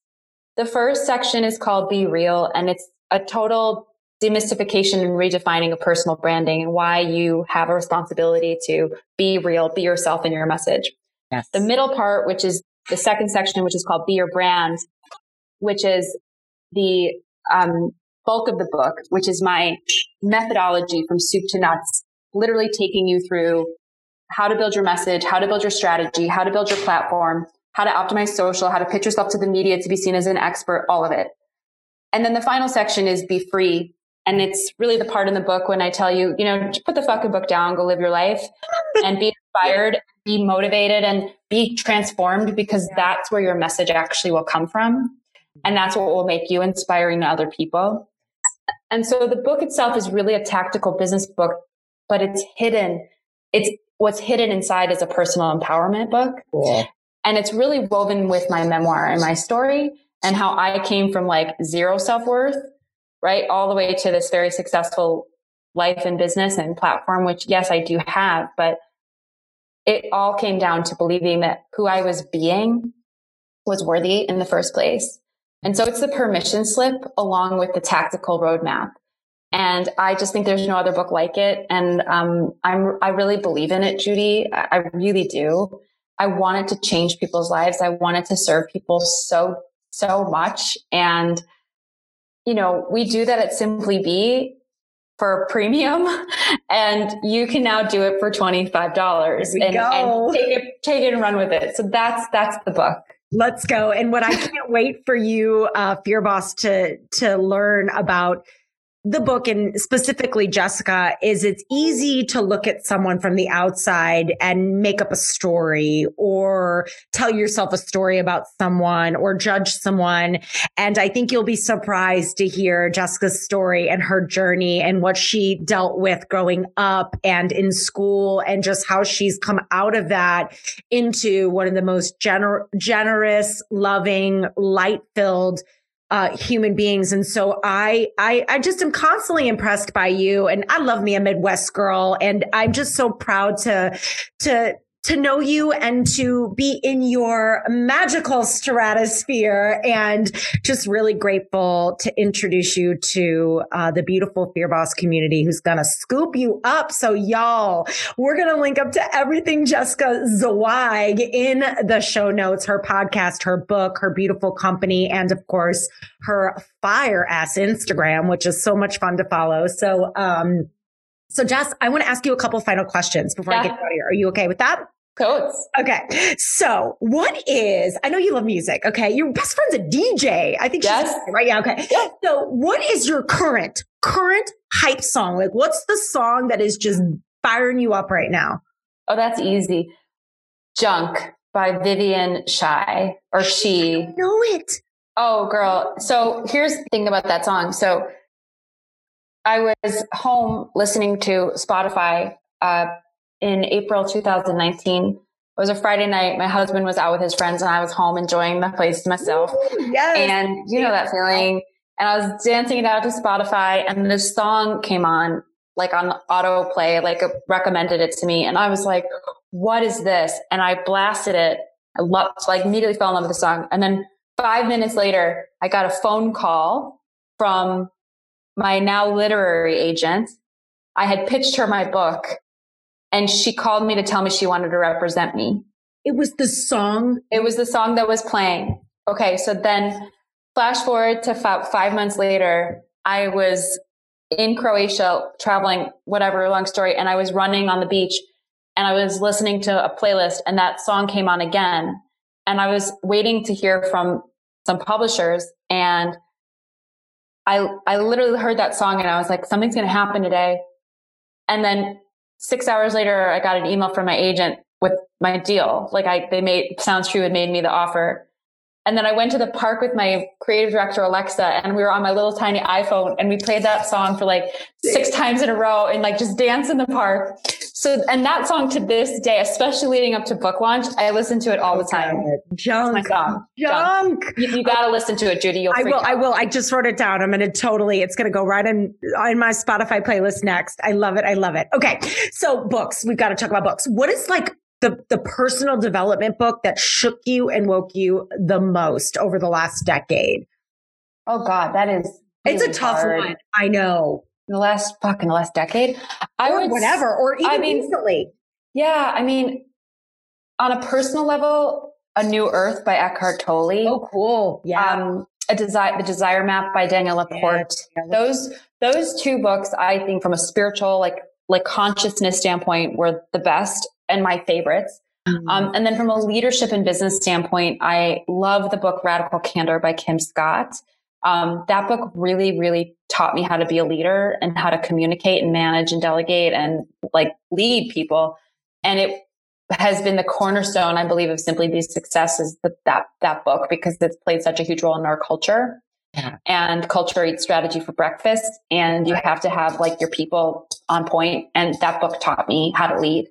The first section is called Be Real and it's a total demystification and redefining of personal branding and why you have a responsibility to be real, be yourself in your message. Yes. The middle part, which is the second section, which is called Be Your Brand, which is the um, bulk of the book, which is my methodology from soup to nuts, literally taking you through how to build your message, how to build your strategy, how to build your platform, how to optimize social, how to pitch yourself to the media to be seen as an expert, all of it. And then the final section is be free. And it's really the part in the book when I tell you, you know, put the fucking book down, go live your life and be [LAUGHS] inspired, be motivated and be transformed because that's where your message actually will come from. And that's what will make you inspiring to other people. And so the book itself is really a tactical business book, but it's hidden. It's what's hidden inside is a personal empowerment book. Cool. And it's really woven with my memoir and my story and how I came from like zero self worth, right? All the way to this very successful life and business and platform, which yes, I do have, but it all came down to believing that who I was being was worthy in the first place. And so it's the permission slip along with the tactical roadmap. And I just think there's no other book like it. And um, I'm I really believe in it, Judy. I, I really do. I wanted to change people's lives. I wanted to serve people so so much. And you know, we do that at Simply Be for premium [LAUGHS] and you can now do it for $25 and, and, take it take it and run with it. So that's that's the book. Let's go. And what I [LAUGHS] can't wait for you, uh, Fear Boss, to to learn about the book and specifically Jessica is it's easy to look at someone from the outside and make up a story or tell yourself a story about someone or judge someone. And I think you'll be surprised to hear Jessica's story and her journey and what she dealt with growing up and in school and just how she's come out of that into one of the most gener- generous, loving, light filled uh, human beings. And so I, I, I just am constantly impressed by you. And I love me a Midwest girl. And I'm just so proud to, to, to know you and to be in your magical stratosphere and just really grateful to introduce you to uh, the beautiful Fear Boss community who's going to scoop you up. So y'all, we're going to link up to everything Jessica Zweig in the show notes, her podcast, her book, her beautiful company, and of course, her fire ass Instagram, which is so much fun to follow. So, um, so Jess, I want to ask you a couple final questions before yeah. I get out of here. Are you okay with that? Coats. Okay. So, what is, I know you love music. Okay. Your best friend's a DJ. I think yes. she's right. Yeah. Okay. So, what is your current, current hype song? Like, what's the song that is just firing you up right now? Oh, that's easy. Junk by Vivian Shy or She. I know it. Oh, girl. So, here's the thing about that song. So, I was home listening to Spotify uh, in April 2019. It was a Friday night. My husband was out with his friends and I was home enjoying the place to myself. Ooh, yes. And you know that feeling. And I was dancing it out to Spotify and this song came on like on autoplay, like recommended it to me. And I was like, what is this? And I blasted it. I loved, like immediately fell in love with the song. And then five minutes later, I got a phone call from my now literary agent. I had pitched her my book and she called me to tell me she wanted to represent me. It was the song. It was the song that was playing. Okay. So then flash forward to f- five months later, I was in Croatia traveling, whatever, long story. And I was running on the beach and I was listening to a playlist and that song came on again. And I was waiting to hear from some publishers and I, I literally heard that song and I was like, something's going to happen today. And then six hours later, I got an email from my agent with my deal. Like I, they made, Sounds True had made me the offer. And then I went to the park with my creative director, Alexa, and we were on my little tiny iPhone and we played that song for like six times in a row and like just dance in the park. So, and that song to this day, especially leading up to book launch, I listen to it all the time. Junk. my song. Junk. Junk. You, you got to listen to it, Judy. You'll I will. out. I will. I just wrote it down. I'm going to totally, it's going to go right in, in my Spotify playlist next. I love it. I love it. Okay. So books, we've got to talk about books. What is like the, the personal development book that shook you and woke you the most over the last decade? Oh God, that is. Really it's a tough hard. one. I know. The last fucking the last decade, I or would whatever, or even I mean, recently. Yeah, I mean, on a personal level, A New Earth by Eckhart Tolle. Oh, cool. Yeah. Um, a desire, the Desire Map by Danielle LaPorte. Yeah, yeah. Those those two books, I think, from a spiritual like like consciousness standpoint, were the best and my favorites. Mm-hmm. Um, and then from a leadership and business standpoint, I love the book Radical Candor by Kim Scott. Um, that book really, really taught me how to be a leader and how to communicate and manage and delegate and like lead people. And it has been the cornerstone, I believe, of Simply Be Success is the, that, that book because it's played such a huge role in our culture. Yeah. And culture eats strategy for breakfast. And you have to have like your people on point. And that book taught me how to lead.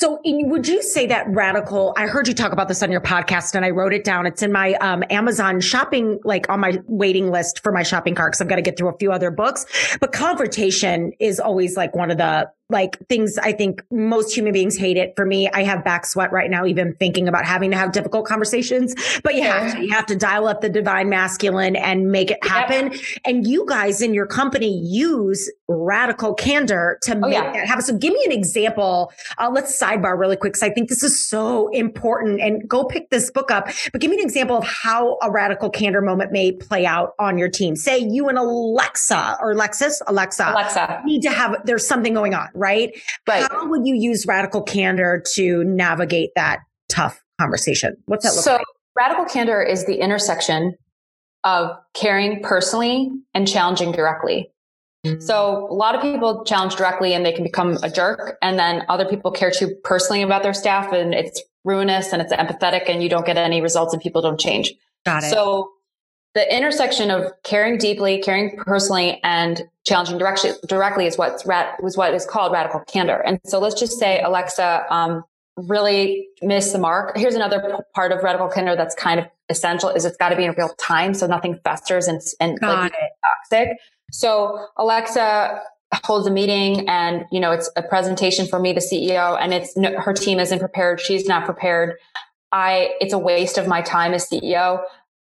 So, in, would you say that radical? I heard you talk about this on your podcast, and I wrote it down. It's in my um, Amazon shopping, like on my waiting list for my shopping cart, because I've got to get through a few other books. But confrontation is always like one of the like things I think most human beings hate it. For me, I have back sweat right now, even thinking about having to have difficult conversations. But you have to, you have to dial up the divine masculine and make it happen. Yep. And you guys in your company use radical candor to oh, make yeah. that happen. So give me an example. Uh, let's sidebar really quick because I think this is so important. And go pick this book up. But give me an example of how a radical candor moment may play out on your team. Say you and Alexa or Lexus, Alexa, Alexa need to have. There's something going on right? But How would you use radical candor to navigate that tough conversation? What's that look like? so, like? Radical candor is the intersection of caring personally and challenging directly. So mm. a lot of people challenge directly and they can become a jerk. And then other people care too personally about their staff and it's ruinous and it's empathetic and you don't get any results and people don't change. Got it. So the intersection of caring deeply, caring personally, and challenging directly, directly is what's was what is called radical candor. And so let's just say Alexa um, really missed the mark. Here's another part of radical candor that's kind of essential: is it's got to be in real time, so nothing festers and and like, toxic. So Alexa holds a meeting and you know it's a presentation for me the ceo and it's her team isn't prepared she's not prepared i it's a waste of my time as ceo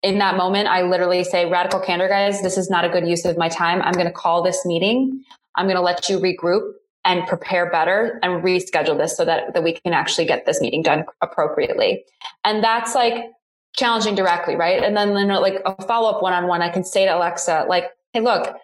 in that moment, I literally say, radical candor, guys, this is not a good use of my time. I'm going to call this meeting. I'm going to let you regroup and prepare better and reschedule this so that, that we can actually get this meeting done appropriately. And that's like challenging directly, right? And then, then like a follow up one on one, I can say to Alexa, like, Hey, look,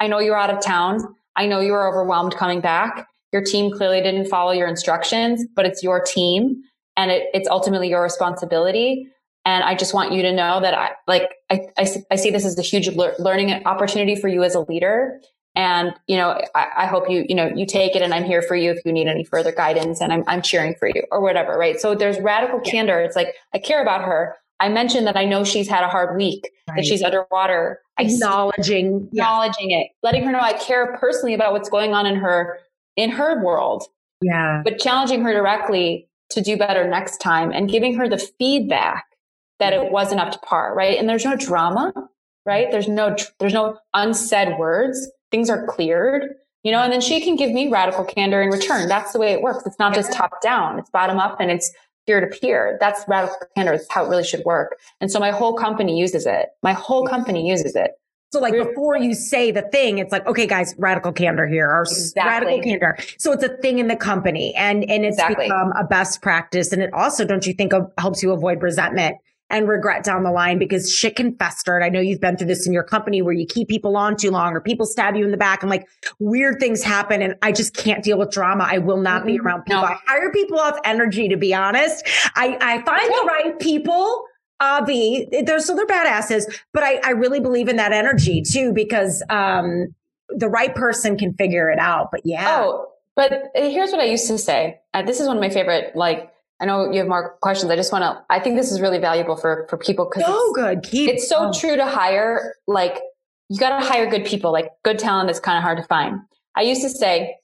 I know you're out of town. I know you were overwhelmed coming back. Your team clearly didn't follow your instructions, but it's your team and it, it's ultimately your responsibility. And I just want you to know that I like, I, I, I see this as a huge le- learning opportunity for you as a leader. And, you know, I, I, hope you, you know, you take it and I'm here for you if you need any further guidance and I'm, I'm cheering for you or whatever. Right. So there's radical candor. It's like, I care about her. I mentioned that I know she's had a hard week, right. that she's underwater. Acknowledging, acknowledging yeah. it, letting her know I care personally about what's going on in her, in her world. Yeah. But challenging her directly to do better next time and giving her the feedback that it mm-hmm. wasn't up to par, right? And there's no drama, right? Mm-hmm. There's no there's no unsaid words. Things are cleared. you know, and then she can give me radical candor in return. That's the way it works. It's not just top down, it's bottom up and it's peer to peer. That's radical candor. It's how it really should work. And so my whole company uses it. My whole mm-hmm. company uses it. So like before you say the thing, it's like, okay, guys, radical candor here or exactly. radical candor. So it's a thing in the company and, and it's exactly. become a best practice. And it also, don't you think helps you avoid resentment and regret down the line because shit can fester. And I know you've been through this in your company where you keep people on too long or people stab you in the back and like weird things happen. And I just can't deal with drama. I will not mm-hmm. be around people. No. I hire people off energy, to be honest. I, I find the right people Avi, they're so they're badasses, but I, I really believe in that energy too because um, the right person can figure it out. But yeah. Oh, but here's what I used to say. Uh, this is one of my favorite. Like, I know you have more questions. I just want to. I think this is really valuable for for people because oh, good. Keep. It's so true to hire. Like, you got to hire good people. Like, good talent is kind of hard to find. I used to say,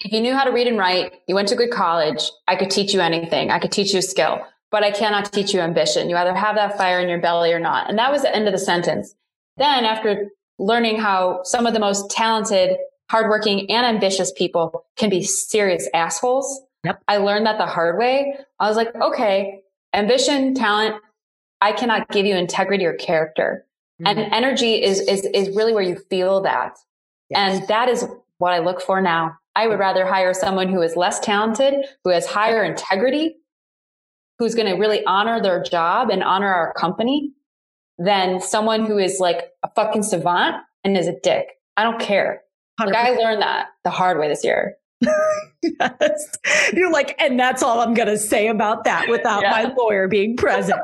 if you knew how to read and write, you went to good college, I could teach you anything. I could teach you a skill but I cannot teach you ambition. You either have that fire in your belly or not. And that was the end of the sentence. Then after learning how some of the most talented, hardworking and ambitious people can be serious assholes, yep. I learned that the hard way. I was like, okay, ambition, talent, I cannot give you integrity or character. Mm-hmm. And energy is, is, is really where you feel that. Yes. And that is what I look for now. I would rather hire someone who is less talented, who has higher integrity, who's going to really honor their job and honor our company than someone who is like a fucking savant and is a dick. I don't care. Like I learned that the hard way this year. [LAUGHS] yes. You're like, and that's all I'm going to say about that without yeah. my lawyer being present.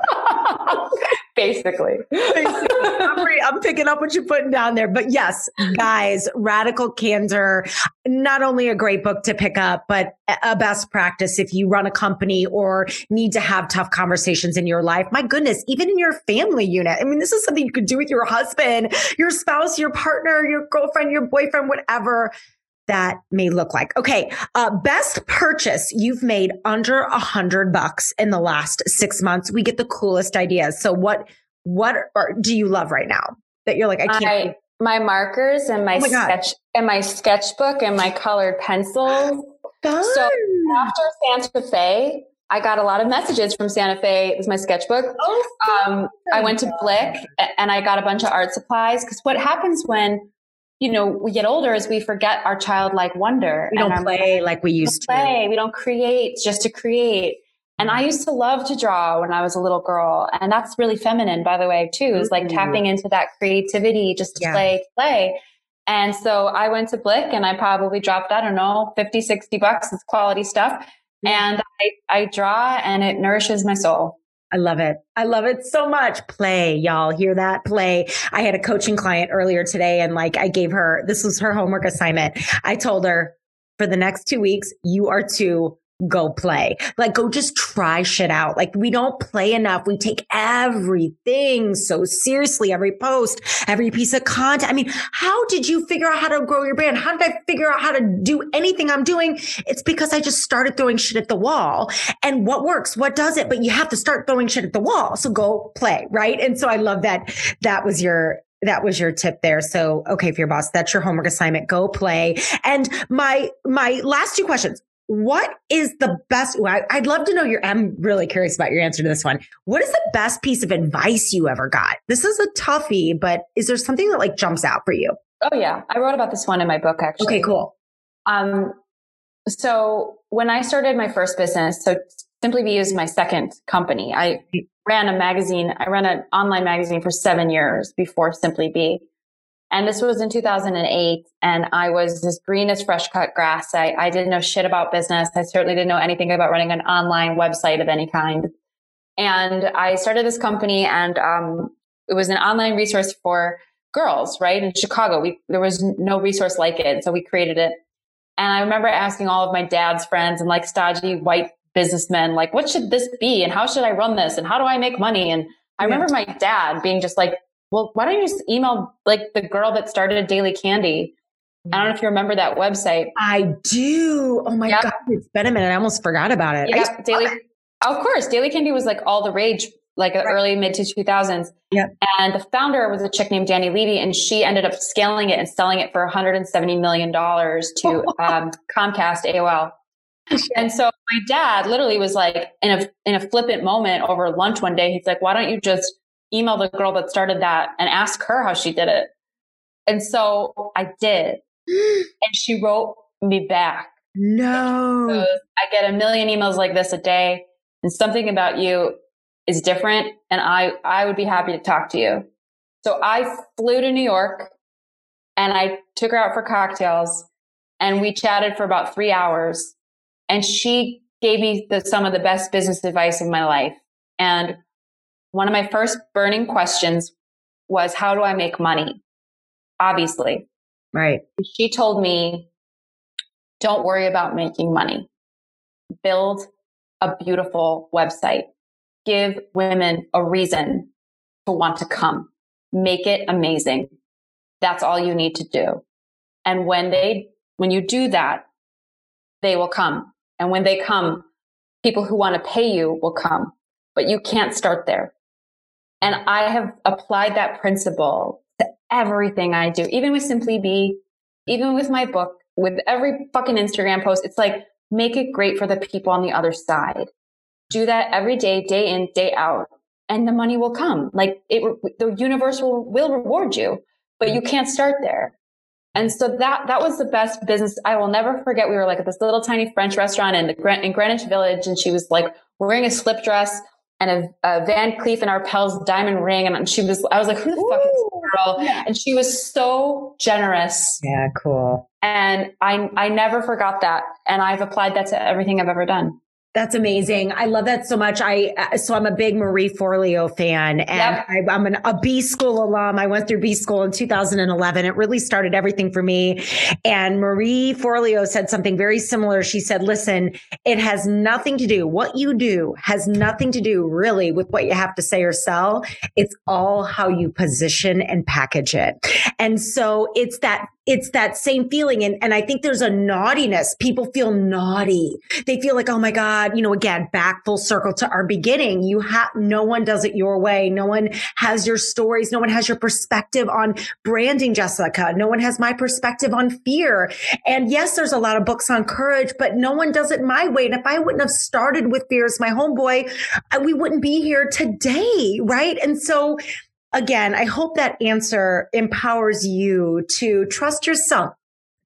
[LAUGHS] Basically. I'm, picking up what you're putting down there. But yes, mm-hmm. guys, Radical Candor, not only a great book to pick up, but a best practice if you run a company or need to have tough conversations in your life. My goodness, even in your family unit. I mean, this is something you could do with your husband, your spouse, your partner, your girlfriend, your boyfriend, whatever that may look like. Okay. Uh, best purchase you've made under a hundred bucks in the last six months. We get the coolest ideas. So what, what are, do you love right now that you're like, I can't. I, my markers and my, oh my sketch God. and my sketchbook and my colored pencils. Fun. So after Santa Fe, I got a lot of messages from Santa Fe. It was my sketchbook. Oh, um, I went to Blick and I got a bunch of art supplies because what happens when you know, we get older as we forget our childlike wonder. We don't play like we used to. Play. We don't create just to create. And I used to love to draw when I was a little girl. And that's really feminine, by the way, too, is like mm-hmm. tapping into that creativity just to yeah. play, play. And so I went to Blick and I probably dropped, I don't know, 50, 60 bucks. It's quality stuff. And I, I draw and it nourishes my soul. I love it. I love it so much. Play, y'all hear that? Play. I had a coaching client earlier today and like I gave her, this was her homework assignment. I told her for the next two weeks, you are to go play. Like go just try shit out. Like we don't play enough. We take everything so seriously, every post, every piece of content. I mean, how did you figure out how to grow your brand? How did I figure out how to do anything I'm doing? It's because I just started throwing shit at the wall and what works, what does it? But you have to start throwing shit at the wall. So go play. Right. And so I love that that was your that was your tip there. So, okay, Fear Boss, that's your homework assignment. Go play. And my, my last two questions. What is the best? I'd love to know your, I'm really curious about your answer to this one. What is the best piece of advice you ever got? This is a toughie, but is there something that like jumps out for you? Oh yeah. I wrote about this one in my book actually. Okay, cool. Um, so when I started my first business, so Simply Be is my second company. I ran a magazine. I ran an online magazine for seven years before Simply Be. And this was in 2008. And I was as green as fresh cut grass. I, I didn't know shit about business. I certainly didn't know anything about running an online website of any kind. And I started this company and, um, it was an online resource for girls, right? In Chicago, we, there was no resource like it. So we created it. And I remember asking all of my dad's friends and like stodgy white businessmen, like, what should this be? And how should I run this? And how do I make money? And I remember my dad being just like, well, why don't you just email like the girl that started Daily Candy? I don't know if you remember that website. I do. Oh my yep. God. It's been a minute. I almost forgot about it. Yeah. Daily. Of course. Daily Candy was like all the rage like right. early mid to 2000s. Yep. And the founder was a chick named Dany Levy, and she ended up scaling it and selling it for $170 million to [LAUGHS] um, Comcast AOL. And so my dad literally was like in a in a flippant moment over lunch one day, he's like, Why don't you just email the girl that started that and ask her how she did it? And so I did. [GASPS] and she wrote me back. No. Goes, I get a million emails like this a day, and something about you is different, and I, I would be happy to talk to you. So I flew to New York and I took her out for cocktails and we chatted for about three hours. And she gave me the, some of the best business advice of my life. And one of my first burning questions was, How do I make money? Obviously. Right. She told me, Don't worry about making money. Build a beautiful website. Give women a reason to want to come. Make it amazing. That's all you need to do. And when they, when you do that, they will come. And when they come, people who want to pay you will come, but you can't start there. And I have applied that principle to everything I do, even with Simply Be, even with my book, with every fucking Instagram post. It's like, make it great for the people on the other side. Do that every day, day in, day out, and the money will come. Like it, the universe will, will reward you, but you can't start there. And so that, that was the best business. I will never forget. We were like at this little tiny French restaurant in the, in Greenwich Village. And she was like wearing a slip dress and a, a Van Cleef and Arpels diamond ring. And she was, I was like, who the Ooh. fuck is this girl? And she was so generous. Yeah, cool. And I, I never forgot that. And I've applied that to everything I've ever done. That's amazing. I love that so much. I uh, so I'm a big Marie Forleo fan, and yep. I, am an, a B school alum. I went through B school in 2011. It really started everything for me. And Marie Forleo said something very similar. She said, "Listen, it has nothing to do. What you do has nothing to do really with what you have to say or sell. It's all how you position and package it. And so it's that it's that same feeling. And, and I think there's a naughtiness. People feel naughty. They feel like, oh my God, you know, again, back full circle to our beginning. You have, no one does it your way. No one has your stories. No one has your perspective on branding, Jessica. No one has my perspective on fear. And yes, there's a lot of books on courage, but no one does it my way. And if I wouldn't have started with fear as my homeboy, we wouldn't be here today. Right. And so again, I hope that answer empowers you to trust yourself,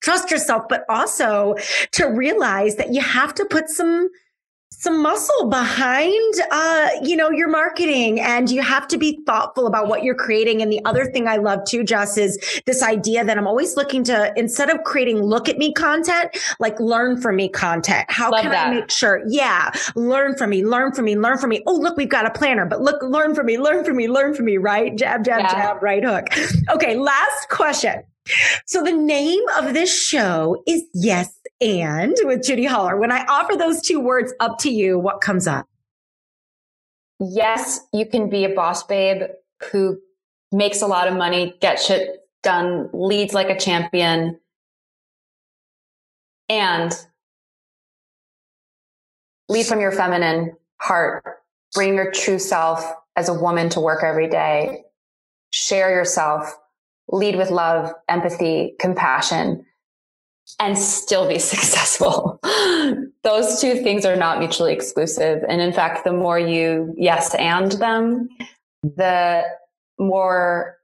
trust yourself, but also to realize that you have to put some some muscle behind uh, you know your marketing. And you have to be thoughtful about what you're creating. And the other thing i love too jess is this idea that i'm always looking to instead of creating look at me content like learn from me content. How love can that. i make sure yeah learn from me learn from me learn from me. Oh look we've got a planner but look learn from me learn from me learn from me right? Jab jab yeah. jab right hook. Okay last question. So the name of this show is Yes and with Judy Holler. When I offer those two words up to you, what comes up? Yes, you can be a boss babe who makes a lot of money, gets shit done, leads like a champion, and lead from your feminine heart. Bring your true self as a woman to work every day. Share yourself lead with love, empathy, compassion, and still be [LAUGHS] successful. Those two things are not mutually exclusive. And in fact, the more you yes and them, the more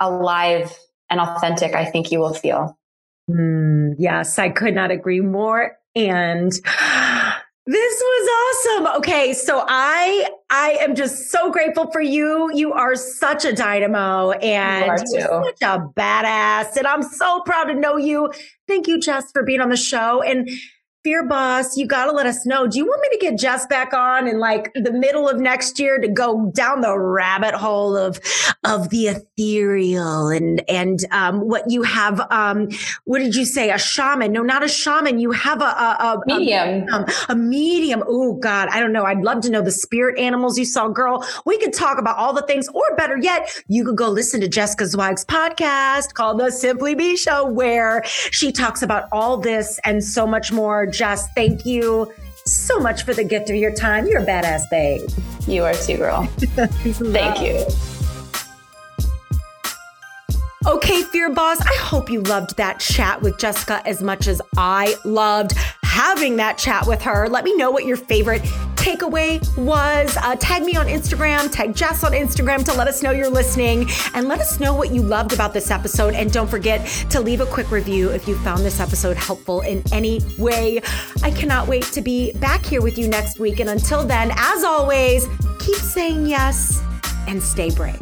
alive and authentic I think you will feel. Mm, yes, I could not agree more. And this was awesome. Okay, so I I am just so grateful for you. You are such a dynamo and you are such a badass. And I'm so proud to know you. Thank you, Jess, for being on the show. And Fear Boss, you got to let us know. Do you want me to get Jess back on in like the middle of next year to go down the rabbit hole of of the ethereal and and um, what you have? Um, what did you say? A shaman? No, not a shaman. You have a a, a medium. A, a medium. Oh God, I don't know. I'd love to know the spirit animals you saw, girl. We could talk about all the things, or better yet, you could go listen to Jessica Zweig's podcast called The Simply Be Show, where she talks about all this and so much more. Jess, thank you so much for the gift of your time. You're a badass babe. You are too, girl. [LAUGHS] Thank you. Okay, Fear Boss, I hope you loved that chat with Jessica as much as I loved having that chat with her. Let me know what your favorite takeaway was. Uh, tag me on Instagram, tag Jess on Instagram to let us know you're listening, and let us know what you loved about this episode. And don't forget to leave a quick review if you found this episode helpful in any way. I cannot wait to be back here with you next week. And until then, as always, keep saying yes and stay brave.